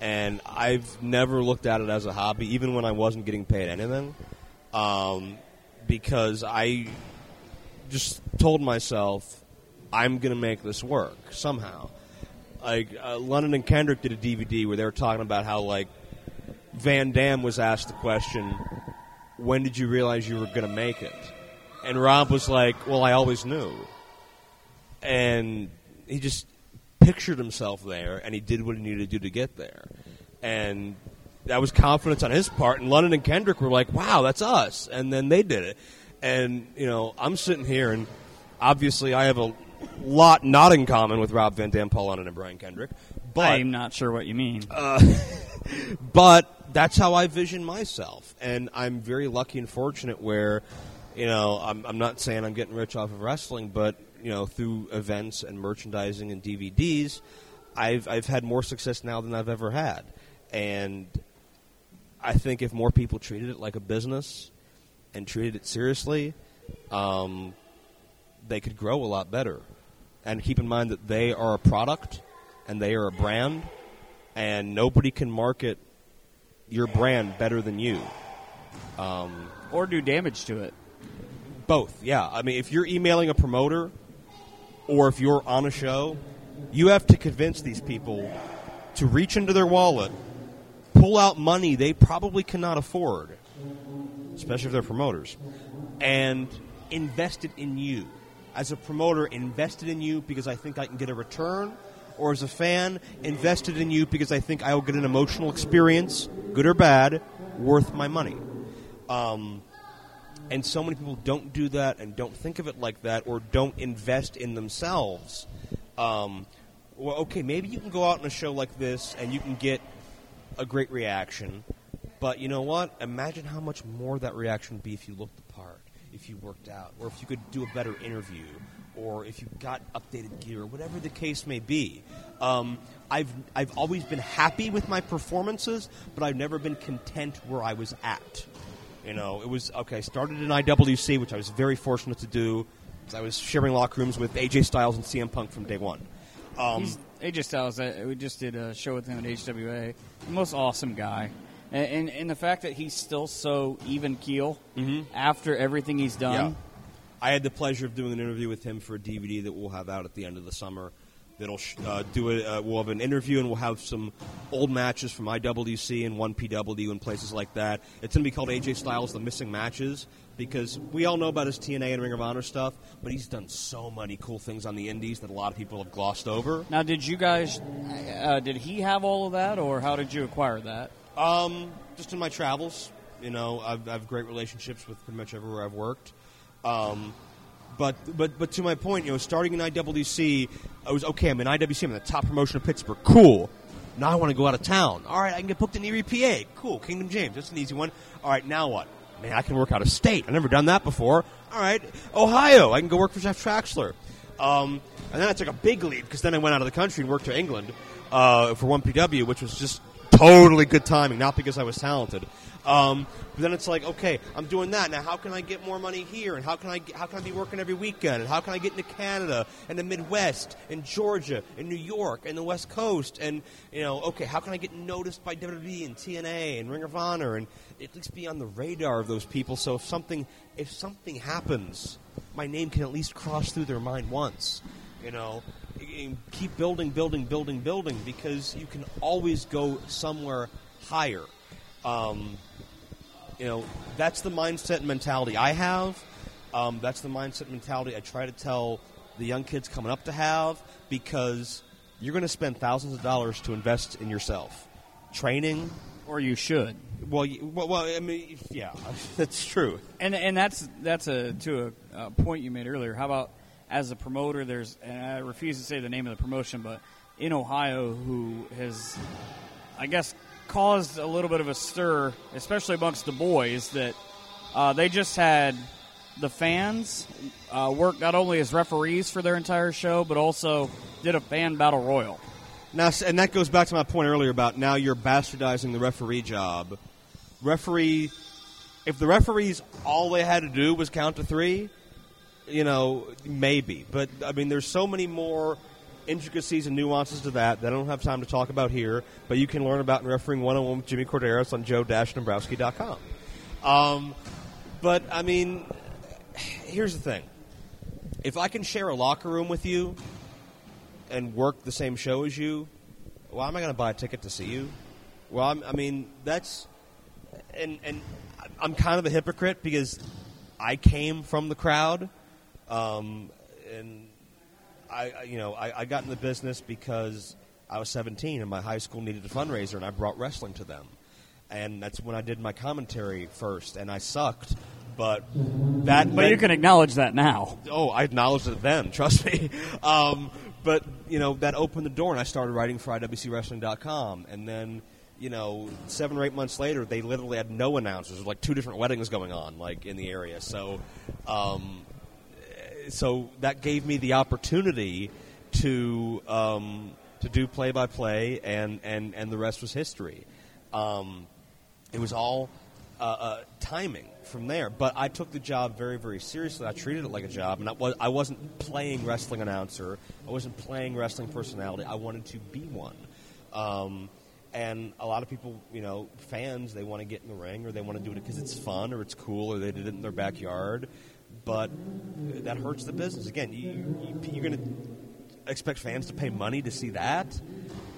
And I've never looked at it as a hobby, even when I wasn't getting paid anything, um, because I just told myself I'm going to make this work somehow. Like uh, London and Kendrick did a DVD where they were talking about how like Van Dam was asked the question, "When did you realize you were going to make it?" And Rob was like, "Well, I always knew." And he just pictured himself there, and he did what he needed to do to get there. And that was confidence on his part. And London and Kendrick were like, "Wow, that's us!" And then they did it. And you know, I'm sitting here, and obviously, I have a lot not in common with Rob Van Dam, Paul London, and Brian Kendrick. But I'm not sure what you mean. [LAUGHS] but that's how I vision myself, and I'm very lucky and fortunate where, you know, I'm, I'm not saying I'm getting rich off of wrestling, but you know, through events and merchandising and DVDs, I've I've had more success now than I've ever had, and I think if more people treated it like a business and treated it seriously, um, they could grow a lot better. And keep in mind that they are a product and they are a brand, and nobody can market your brand better than you. Um, or do damage to it. both, yeah. I mean, if you're emailing a promoter or if you're on a show, you have to convince these people to reach into their wallet, pull out money they probably cannot afford, especially if they're promoters, and invest it in you. As a promoter, invested in you because I think I can get a return, or as a fan, invested in you because I think I will get an emotional experience, good or bad, worth my money. Um, and so many people don't do that and don't think of it like that or don't invest in themselves. Um, well, okay, maybe you can go out on a show like this and you can get a great reaction, but you know what? Imagine how much more that reaction would be if you looked the part, if you worked out, or if you could do a better interview, or if you got updated gear, whatever the case may be. Um, I've I've always been happy with my performances, but I've never been content where I was at. You know, it was okay. I started in IWC, which I was very fortunate to do. I was sharing locker rooms with AJ Styles and CM Punk from day one. Um, AJ Styles, uh, we just did a show with him at HWA. Most awesome guy. And, and, and the fact that he's still so even keel after everything he's done. Yeah. I had the pleasure of doing an interview with him for a DVD that we'll have out at the end of the summer. That'll sh- uh, do it. Uh, we'll have an interview and we'll have some old matches from IWC and One PW and places like that. It's going to be called AJ Styles: The Missing Matches because we all know about his TNA and Ring of Honor stuff, but he's done so many cool things on the Indies that a lot of people have glossed over. Now, did you guys, uh, did he have all of that, or how did you acquire that? Um, just in my travels, you know, I've, I have great relationships with pretty much everywhere I've worked. Um, but but but to my point, you know, starting in IWC, I was okay. I'm in IWC. I'm in the top promotion of Pittsburgh. Cool. Now I want to go out of town. All right, I can get booked in Erie, PA. Cool. Kingdom James. That's an easy one. All right, now what? Man, I can work out of state. I've never done that before. All right, Ohio. I can go work for Jeff Traxler. Um, and then I took a big leap because then I went out of the country and worked to England uh, for 1PW, which was just totally good timing, not because I was talented. Um, but then it's like, okay, I'm doing that now. How can I get more money here? And how can I get, how can I be working every weekend? And how can I get into Canada and the Midwest and Georgia and New York and the West Coast? And you know, okay, how can I get noticed by WWE and TNA and Ring of Honor and at least be on the radar of those people? So if something if something happens, my name can at least cross through their mind once. You know, keep building, building, building, building because you can always go somewhere higher. Um, you know, that's the mindset and mentality I have. Um, that's the mindset and mentality I try to tell the young kids coming up to have because you're going to spend thousands of dollars to invest in yourself. Training, Or you should. well, well, well I mean, yeah, [LAUGHS] that's true. And and that's that's a to a, a point you made earlier. How about as a promoter? There's and I refuse to say the name of the promotion, but in Ohio, who has, I guess, caused a little bit of a stir, especially amongst the boys, that uh, they just had the fans uh, work not only as referees for their entire show, but also did a fan battle royal. Now, and that goes back to my point earlier about now you're bastardizing the referee job. Referee, if the referees all they had to do was count to three, you know, maybe. But I mean, there's so many more intricacies and nuances to that that I don't have time to talk about here. But you can learn about in refereeing 101 with Jimmy Korderas on joe-dombrowski.com. Um, but I mean, here's the thing: if I can share a locker room with you and work the same show as you, why am I going to buy a ticket to see you? Well, I'm, I mean, that's and and I'm kind of a hypocrite because I came from the crowd, um, and I, you know I, I got in the business because I was 17 and my high school needed a fundraiser and I brought wrestling to them, and that's when I did my commentary first, and I sucked. But that, But that- you can acknowledge that now. Oh, I acknowledged it then. [LAUGHS] Trust me. Um, but you know that opened the door, and I started writing for IWCWrestling.com, and then you know seven or eight months later, they literally had no announcers. There was like two different weddings going on, like in the area. So um, so that gave me the opportunity to um, to do play by play, and and and the rest was history. Um, it was all uh, uh, timing from there. But I took the job very, very seriously. I treated it like a job, and I, was, I wasn't playing wrestling announcer. I wasn't playing wrestling personality. I wanted to be one. Um, and a lot of people, you know, fans, they want to get in the ring or they want to do it because it's fun or it's cool or they did it in their backyard. But that hurts the business. Again, you, you, you're going to expect fans to pay money to see that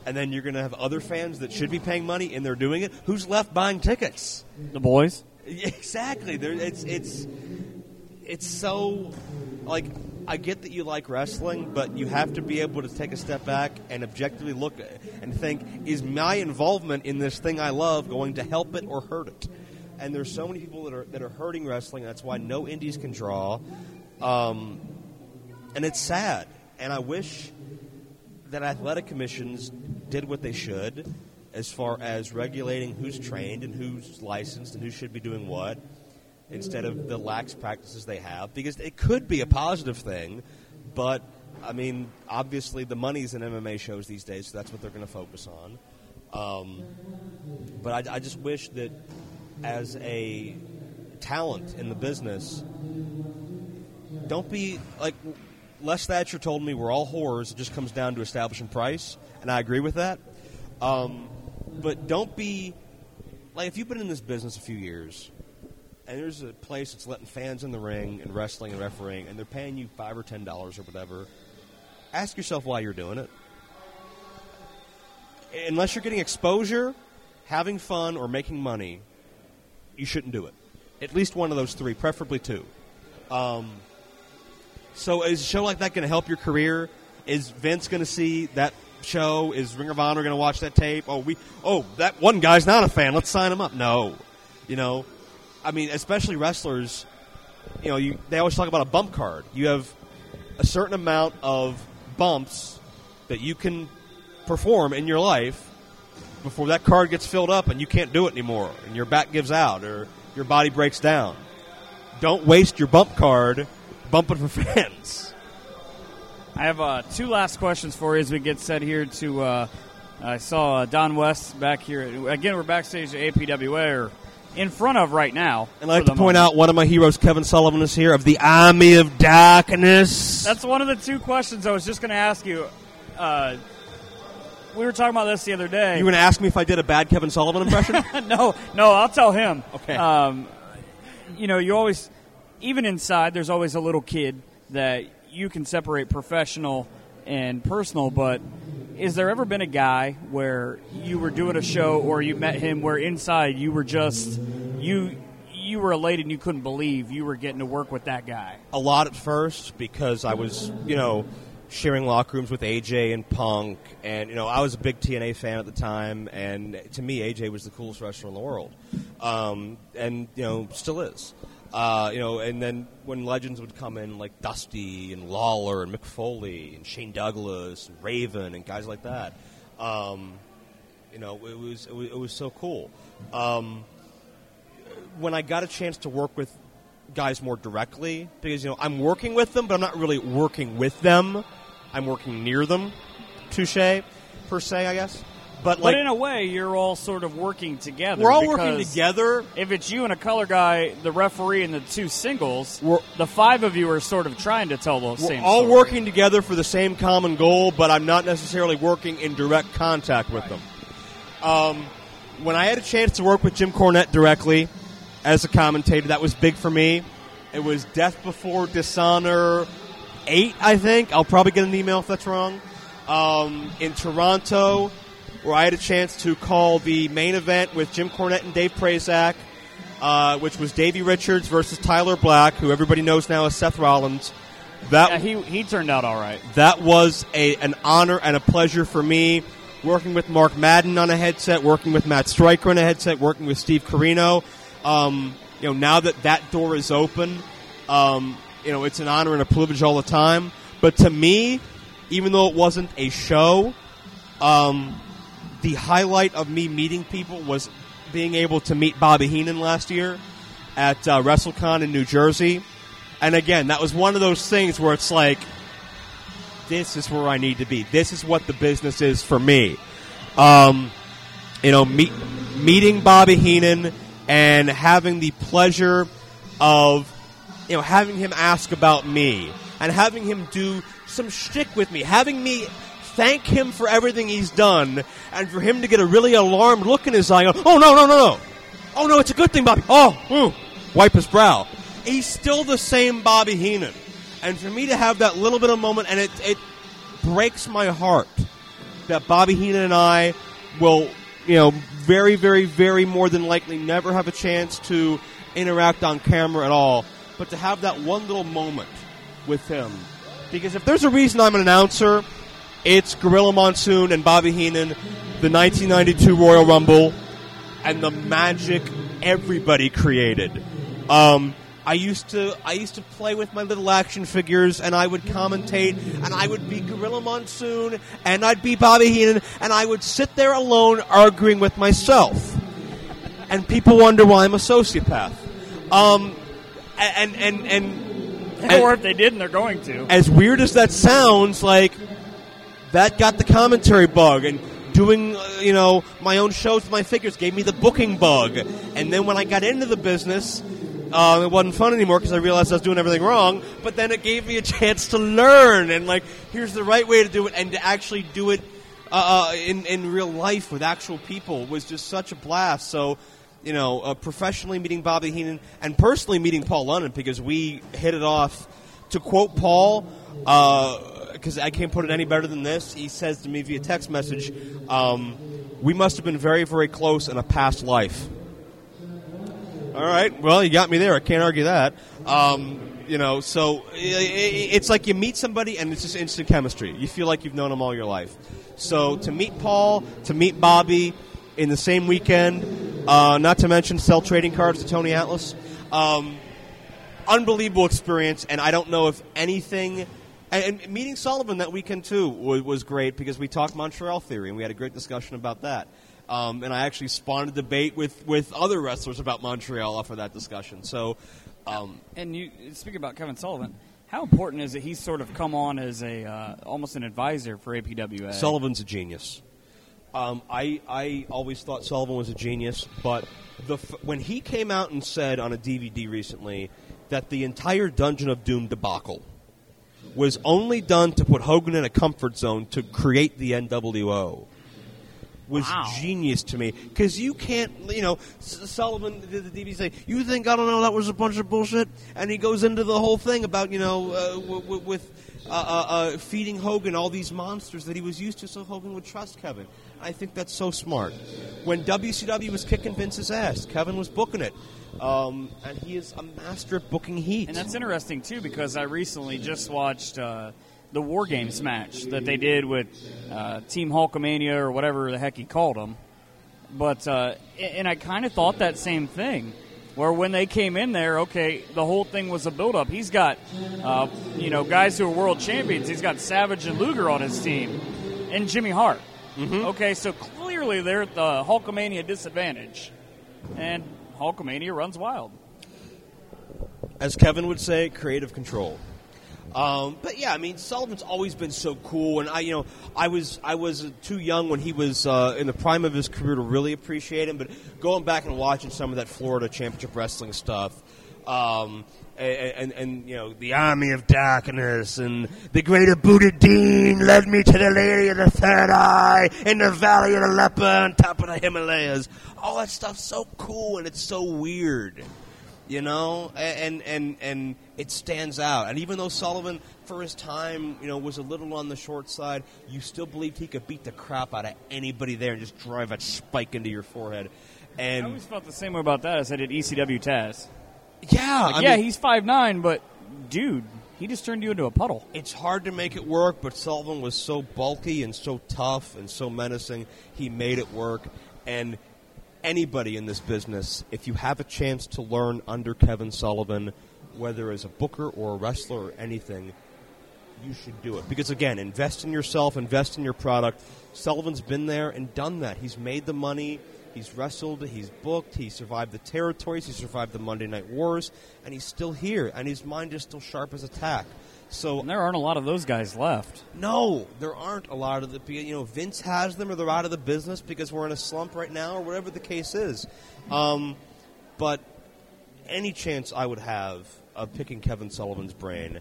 and then you're going to have other fans that should be paying money and they're doing it. Who's left buying tickets? The boys. [LAUGHS] Exactly. There, it's it's it's so like I get that you like wrestling, but you have to be able to take a step back and objectively look and think: Is my involvement in this thing I love going to help it or hurt it? And there's so many people that are that are hurting wrestling. That's why no indies can draw, um, and it's sad. And I wish that athletic commissions did what they should as far as regulating who's trained and who's licensed and who should be doing what instead of the lax practices they have because it could be a positive thing but i mean obviously the money's in mma shows these days so that's what they're going to focus on um, but I, I just wish that as a talent in the business don't be like Les Thatcher told me we're all whores. It just comes down to establishing price, and I agree with that. Um, but don't be like if you've been in this business a few years, and there's a place that's letting fans in the ring and wrestling and refereeing, and they're paying you five or ten dollars or whatever. Ask yourself why you're doing it. Unless you're getting exposure, having fun, or making money, you shouldn't do it. At least one of those three, preferably two. Um, so is a show like that going to help your career? Is Vince going to see that show? Is Ring of Honor going to watch that tape? Oh, we oh that one guy's not a fan. Let's sign him up. No, you know, I mean, especially wrestlers. You know, you, they always talk about a bump card. You have a certain amount of bumps that you can perform in your life before that card gets filled up and you can't do it anymore, and your back gives out or your body breaks down. Don't waste your bump card bumping for [LAUGHS] fans. I have uh, two last questions for you as we get set here to. Uh, I saw uh, Don West back here. Again, we're backstage at APWA, or in front of right now. And I'd like to point moment. out one of my heroes, Kevin Sullivan, is here of the Army of Darkness. That's one of the two questions I was just going to ask you. Uh, we were talking about this the other day. You were going to ask me if I did a bad Kevin Sullivan impression? [LAUGHS] no, no, I'll tell him. Okay. Um, you know, you always, even inside, there's always a little kid that you can separate professional and personal, but is there ever been a guy where you were doing a show or you met him where inside you were just you you were elated and you couldn't believe you were getting to work with that guy? A lot at first because I was, you know, sharing locker rooms with AJ and Punk, and you know I was a big TNA fan at the time, and to me AJ was the coolest wrestler in the world, um, and you know still is. Uh, you know, and then when legends would come in like Dusty and Lawler and Mick Foley and Shane Douglas and Raven and guys like that, um, you know, it was, it was, it was so cool. Um, when I got a chance to work with guys more directly, because you know I'm working with them, but I'm not really working with them. I'm working near them, touche, per se, I guess. But, like, but in a way, you're all sort of working together. We're all working together. If it's you and a color guy, the referee, and the two singles, the five of you are sort of trying to tell those we're same. all working together for the same common goal, but I'm not necessarily working in direct contact with them. Um, when I had a chance to work with Jim Cornette directly as a commentator, that was big for me. It was Death Before Dishonor eight, I think. I'll probably get an email if that's wrong. Um, in Toronto where I had a chance to call the main event with Jim Cornette and Dave Prazak, uh, which was Davey Richards versus Tyler Black, who everybody knows now as Seth Rollins. That yeah, he he turned out all right. That was a an honor and a pleasure for me. Working with Mark Madden on a headset, working with Matt Striker on a headset, working with Steve Corino. Um, you know, now that that door is open, um, you know, it's an honor and a privilege all the time. But to me, even though it wasn't a show, um, the highlight of me meeting people was being able to meet Bobby Heenan last year at uh, WrestleCon in New Jersey. And again, that was one of those things where it's like, this is where I need to be. This is what the business is for me. Um, you know, meet, meeting Bobby Heenan and having the pleasure of, you know, having him ask about me and having him do some shtick with me, having me thank him for everything he's done, and for him to get a really alarmed look in his eye. Oh no, no, no, no! Oh no, it's a good thing, Bobby. Oh, mm, wipe his brow. He's still the same Bobby Heenan, and for me to have that little bit of moment, and it it breaks my heart that Bobby Heenan and I will, you know, very, very, very more than likely never have a chance to interact on camera at all. But to have that one little moment with him, because if there's a reason I'm an announcer, it's Gorilla Monsoon and Bobby Heenan, the 1992 Royal Rumble, and the magic everybody created. Um, I used to I used to play with my little action figures, and I would commentate, and I would be Gorilla Monsoon, and I'd be Bobby Heenan, and I would sit there alone arguing with myself, and people wonder why I'm a sociopath. Um, and and and, and or if they didn't, they're going to. as weird as that sounds, like that got the commentary bug, and doing uh, you know my own shows with my figures gave me the booking bug. And then when I got into the business, uh, it wasn't fun anymore because I realized I was doing everything wrong. But then it gave me a [LAUGHS] chance to learn, and like here's the right way to do it, and to actually do it uh, uh, in in real life with actual people was just such a blast. So. You know, uh, professionally meeting Bobby Heenan and personally meeting Paul London because we hit it off. To quote Paul, because I can't put it any better than this. He says to me via text message, um, "We must have been very, very close in a past life." All right, well, you got me there. I can't argue that. Um, you know, so it's like you meet somebody and it's just instant chemistry. You feel like you've known them all your life. So to meet Paul, to meet Bobby in the same weekend, uh, not to mention sell trading cards to Tony Atlas. Um, unbelievable experience, and I don't know if anything. And, and meeting Sullivan that weekend too was, was great because we talked Montreal theory and we had a great discussion about that. Um, and I actually spawned a debate with, with other wrestlers about Montreal off of that discussion. So, um, And you speaking about Kevin Sullivan, how important is it he's sort of come on as a uh, almost an advisor for APWA? Sullivan's a genius. Um, I I always thought Sullivan was a genius, but the f- when he came out and said on a DVD recently that the entire Dungeon of Doom debacle was only done to put Hogan in a comfort zone to create the NWO was Wow. genius to me because you can't, you know, S- Sullivan did the DVD say, "You think I don't know that was a bunch of bullshit?" And he goes into the whole thing about you know uh, w- w- with uh, uh, uh, feeding Hogan all these monsters that he was used to, so Hogan would trust Kevin. I think that's so smart. When WCW was kicking Vince's ass, Kevin was booking it, um, and he is a master at booking heat. And that's interesting too because I recently just watched uh, the War Games match that they did with uh, Team Hulkamania or whatever the heck he called them. But uh, and I kind of thought that same thing. Where when they came in there, okay, the whole thing was a build-up. He's got, uh, you know, guys who are world champions. He's got Savage and Luger on his team, and Jimmy Hart. Okay, so clearly they're at the Hulkamania disadvantage, and Hulkamania runs wild. as Kevin would say, creative control. Um, but yeah, I mean, Sullivan's always been so cool, and I, you know, I was I was too young when he was uh, in the prime of his career to really appreciate him. But going back and watching some of that Florida Championship Wrestling stuff, um, and, and, and you know, the Army of Darkness and the Greater Buddha Dean led me to the Lady of the Third Eye in the Valley of the Leper on top of the Himalayas. All that stuff's so cool and it's so weird you know, and and and it stands out. And even though Sullivan, for his time, you know, was a little on the short side, you still believed he could beat the crap out of anybody there and just drive a spike into your forehead. And I always felt the same way about that as I did ECW Taz. Yeah, I yeah, mean, he's five nine, but dude, he just turned you into a puddle. it's hard to make it work, but Sullivan was so bulky and so tough and so menacing, he made it work. And anybody in this business, if you have a chance to learn under Kevin Sullivan, whether as a booker or a wrestler or anything, you should do it. Because again, invest in yourself, invest in your product. Sullivan's been there and done that. He's made the money. He's wrestled, he's booked, he survived the territories, he survived the Monday Night Wars, and he's still here, and his mind is still sharp as a tack. So And there aren't a lot of those guys left. no, there aren't a lot of the. You know, Vince has them, or they're out of the business because we're in a slump right now, or whatever the case is. Um, but any chance I would have of picking Kevin Sullivan's brain,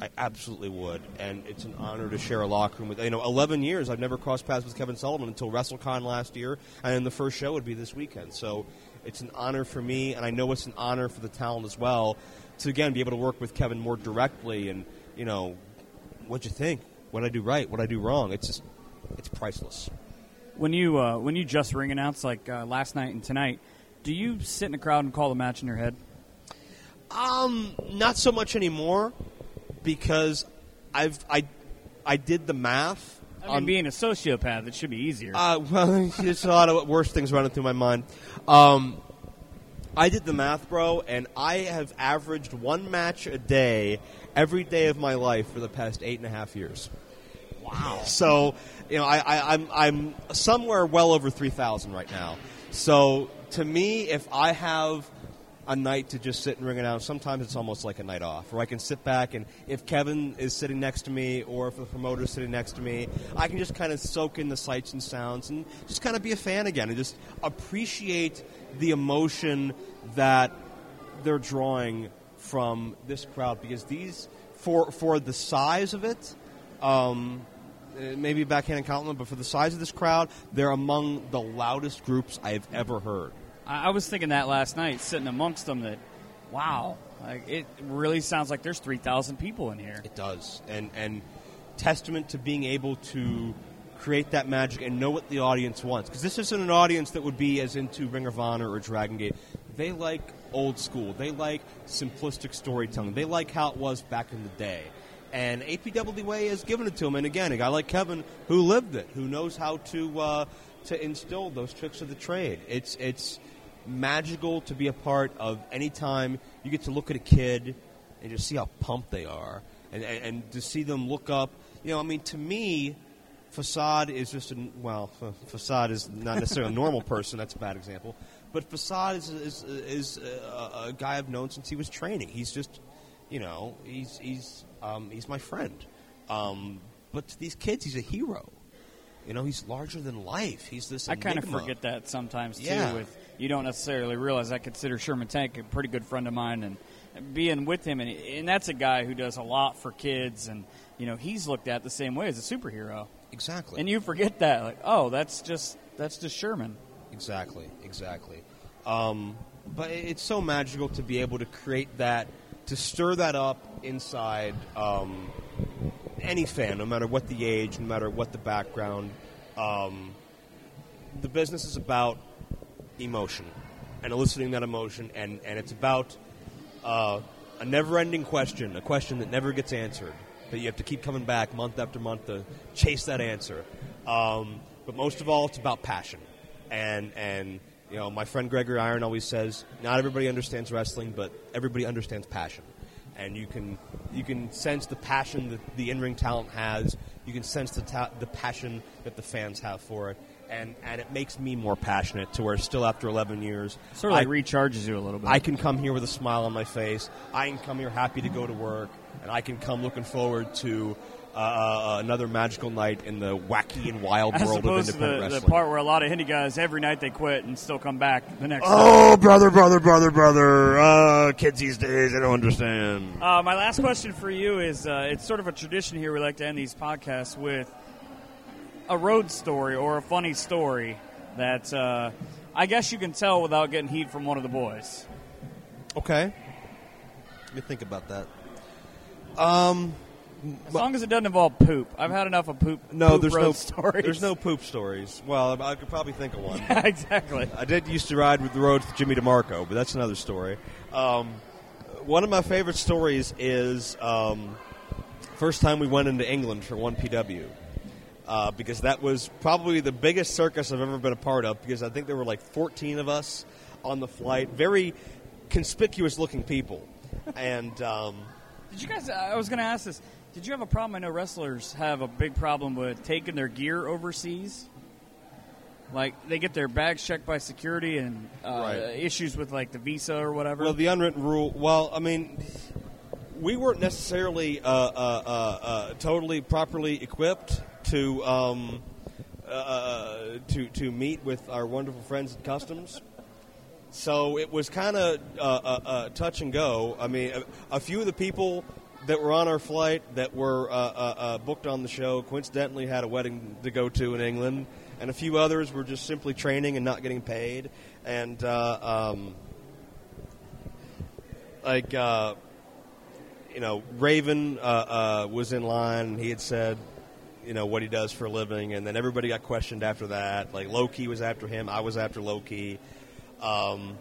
I absolutely would, and it's an honor to share a locker room with. You know, eleven years I've never crossed paths with Kevin Sullivan until WrestleCon last year, and then the first show would be this weekend. So it's an honor for me, and I know it's an honor for the talent as well to again be able to work with Kevin more directly and you know what'd you think? What I do right? What I do wrong? It's just it's priceless. When you uh, when you just ring announce like uh, last night and tonight, do you sit in the crowd and call the match in your head? Um, not so much anymore because I've I I did the math. I mean, on- being a sociopath, it should be easier. Uh, well, [LAUGHS] there's a lot of worse things running through my mind. Um, I did the math, bro, and I have averaged one match a day every day of my life for the past eight and a half years. Wow. So, you know, I, I, I'm, I'm somewhere well over 3,000 right now. So, to me, if I have a night to just sit and ring it out, sometimes it's almost like a night off, where I can sit back and if Kevin is sitting next to me or if the promoter is sitting next to me, I can just kind of soak in the sights and sounds and just kind of be a fan again and just appreciate the emotion that they're drawing from this crowd. Because these for for the size of it um, maybe a backhanded compliment but for the size of this crowd they're among the loudest groups i've ever heard I, I was thinking that last night, sitting amongst them. That wow, like, it really sounds like there's three thousand people in here. it does and and testament to being able to create that magic and know what the audience wants because this isn't an audience that would be as into ring of honor or dragon gate they like old school they like simplistic storytelling they like how it was back in the day and APWA has given it to them. And again, a guy like Kevin who lived it, who knows how to uh, to instill those tricks of the trade. It's it's magical to be a part of any time you get to look at a kid and just see how pumped they are, and, and, and to see them look up. You know, I mean, to me, Facade is just a well, F- Facade is not necessarily a normal person. That's a bad example. But Facade is is, is a, a guy I've known since he was training. He's just, you know, he's he's um, he's my friend. Um, but to these kids, he's a hero. You know, he's larger than life. He's this. I kind of forget that sometimes too. Yeah. With you don't necessarily realize I consider Sherman Tank a pretty good friend of mine, and being with him, and, and that's a guy who does a lot for kids, and you know he's looked at the same way as a superhero, Exactly. and you forget that, like, oh, that's just that's just Sherman. Exactly, exactly. Um, but it's so magical to be able to create that, to stir that up inside um, any fan, no matter what the age, no matter what the background. Um, the business is about emotion and eliciting that emotion, and, and it's about uh, a never ending question, a question that never gets answered, that you have to keep coming back month after month to chase that answer. Um, but most of all, it's about passion. And, and you know, my friend Gregory Iron always says, not everybody understands wrestling, but everybody understands passion. And you can, you can sense the passion that the in ring talent has, you can sense the, ta- the passion that the fans have for it. And, and it makes me more passionate to where still after 11 years, Sort of like I- recharges you a little bit. I can come here with a smile on my face. I can come here happy to go to work, and I can come looking forward to uh, uh, another magical night in the wacky and wild as world of opposed to independent the, the part where a lot of indie guys every night they quit and still come back the next. oh, brother, brother, brother, brother! Uh, kids these days, I don't understand. Uh, my last question for you is: uh, It's sort of a tradition here. We like to end these podcasts with a road story or a funny story that uh, I guess you can tell without getting heat from one of the boys. Okay, let me think about that. Um, As long as it doesn't involve poop. I've had enough of poop. no, poop there's no stories. There's no poop stories. Well, I could probably think of one. [LAUGHS] exactly. I did used to ride with the road with Jimmy DeMarco, but that's another story. Um, one of my favorite stories is um, first time we went into England for one PW. Uh, because that was probably the biggest circus I've ever been a part of. Because I think there were like 14 of us on the flight, very conspicuous looking people, and um, Did you guys? I was going to ask this. Did you have a problem? I know wrestlers have a big problem with taking their gear overseas. Like they get their bags checked by security and uh, Right. issues with like the visa or whatever. Well, the unwritten rule. Well, I mean, we weren't necessarily uh, uh, uh, uh, totally properly equipped to um, uh, to to meet with our wonderful friends at customs. So it was kind of touch and go. I mean, a, a few of the people that were on our flight that were uh, uh, uh, booked on the show coincidentally had a wedding to go to in England, and a few others were just simply training and not getting paid. And uh, um, like uh, you know, Raven uh, was in line. and He had said, you know, what he does for a living, and then everybody got questioned after that. Like Loki was after him. I was after Loki. Um,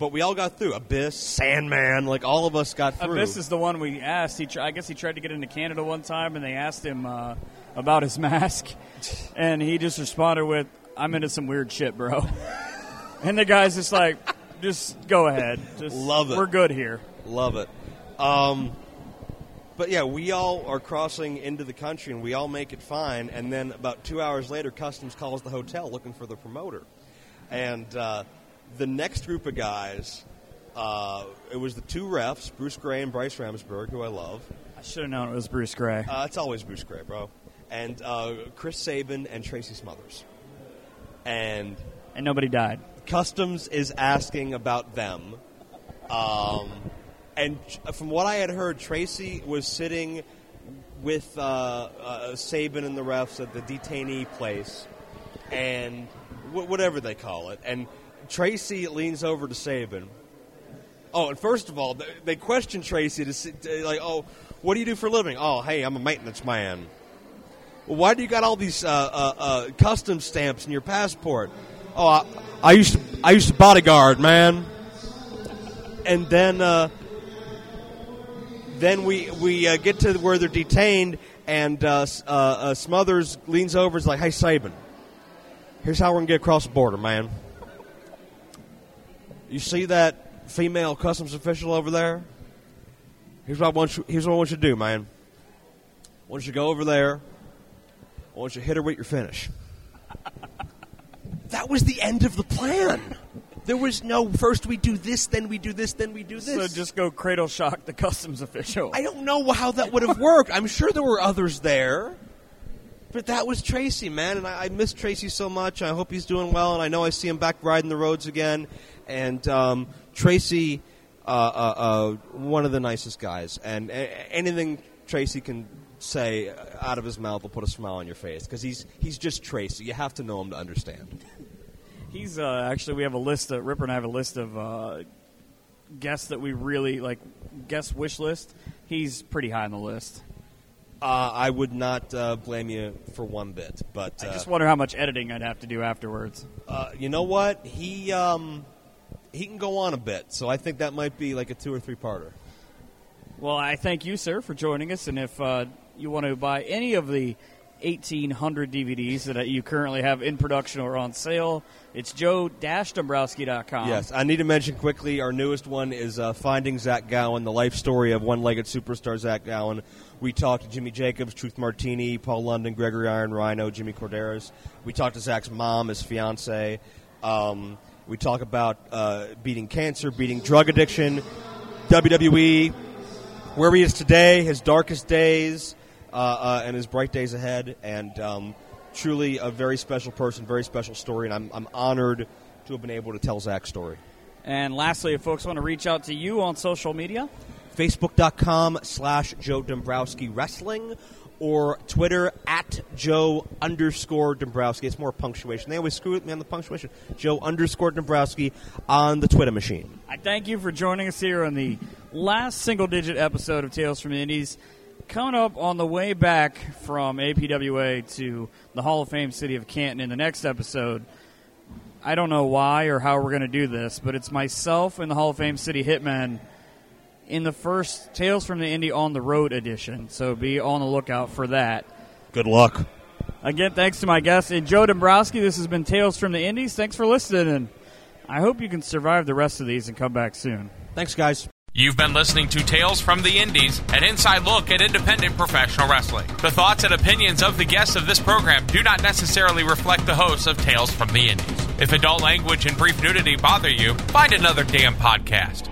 but we all got through. Abyss, Sandman, like all of us got through. Abyss is the one we asked. He, tr- I guess he tried to get into Canada one time, and they asked him uh, about his mask, [LAUGHS] and he just responded with, "I'm into some weird shit, bro." [LAUGHS] and the guy's just like, "Just go ahead, just Love it. We're good here." Love it. Um, but yeah, we all are crossing into the country and we all make it fine. And then about two hours later, Customs calls the hotel looking for the promoter. And uh, the next group of guys, uh, it was the two refs, Bruce Gray and Bryce Remsburg, who I love. I should have known it was Bruce Gray. Uh, it's always Bruce Gray, bro. And uh, Chris Sabin and Tracy Smothers. And and nobody died. Customs is asking about them. Um, and from what I had heard, Tracy was sitting with uh, uh, Sabin and the refs at the detainee place, and wh- whatever they call it. And Tracy leans over to Sabin. Oh, and first of all, they, question Tracy to, see, like, oh, what do you do for a living? Oh, hey, I'm a maintenance man. Well, why do you got all these uh, uh, uh, custom stamps in your passport? Oh, I, I used to I used to bodyguard, man. And then uh, then we we uh, get to where they're detained, and uh, Smothers leans over, and is like, "Hey, Sabin, here's how we're gonna get across the border, man. You see that female customs official over there? Here's what I want you. Here's what I want you to do, man. I want you to go over there. I want you to hit her with your finish. that was the end of the plan. There was no first we do this, then we do this, then we do this. So just go cradle shock the customs official. I don't know how that would have worked. I'm sure there were others there. But that was Tracy, man, and I, I miss Tracy so much. I hope he's doing well, and I know I see him back riding the roads again. And um, Tracy, uh, uh, uh, one of the nicest guys, and anything Tracy can say out of his mouth will put a smile on your face because he's he's just Tracy. You have to know him to understand. He's uh, actually we have a list. Of, Ripper and I have a list of uh, guests that we really like. Guest wish list. He's pretty high on the list. Uh, I would not uh, blame you for one bit, but I uh, just wonder how much editing I'd have to do afterwards. Uh, you know what? He um, he can go on a bit, so I think that might be like a two or three parter. Well, I thank you, sir, for joining us. And if uh, you want to buy any of the 1,800 DVDs that you currently have in production or on sale, it's joe-dombrowski.com. Yes, I need to mention quickly our newest one is uh, Finding Zach Gowen, the life story of one-legged superstar Zach Gowen. We talked to Jimmy Jacobs, Truth Martini, Paul London, Gregory Iron Rhyno, Jimmy Korderas. We talked to Zach's mom, his fiance. Um, we talk about uh, beating cancer, beating drug addiction, WWE, where he is today, his darkest days, uh, uh, and his bright days ahead. And um, truly a very special person, very special story, and I'm, I'm honored to have been able to tell Zach's story. And lastly, if folks want to reach out to you on social media, Facebook.com slash Joe Dombrowski Wrestling or Twitter at Joe underscore Dombrowski. It's more punctuation. They always screw with me on the punctuation. Joe underscore Dombrowski on the Twitter machine. I thank you for joining us here on the last single digit episode of Tales from the Indies. Coming up on the way back from APWA to the Hall of Fame city of Canton in the next episode. I don't know why or how we're going to do this, but it's myself and the Hall of Fame city hitmen in the first Tales from the Indie on the Road edition. So be on the lookout for that. Good luck. Again, thanks to my guest, and Joe Dombrowski. This has been Tales from the Indies. Thanks for listening, and I hope you can survive the rest of these and come back soon. Thanks, guys. You've been listening to Tales from the Indies, an inside look at independent professional wrestling. The thoughts and opinions of the guests of this program do not necessarily reflect the hosts of Tales from the Indies. If adult language and brief nudity bother you, find another damn podcast.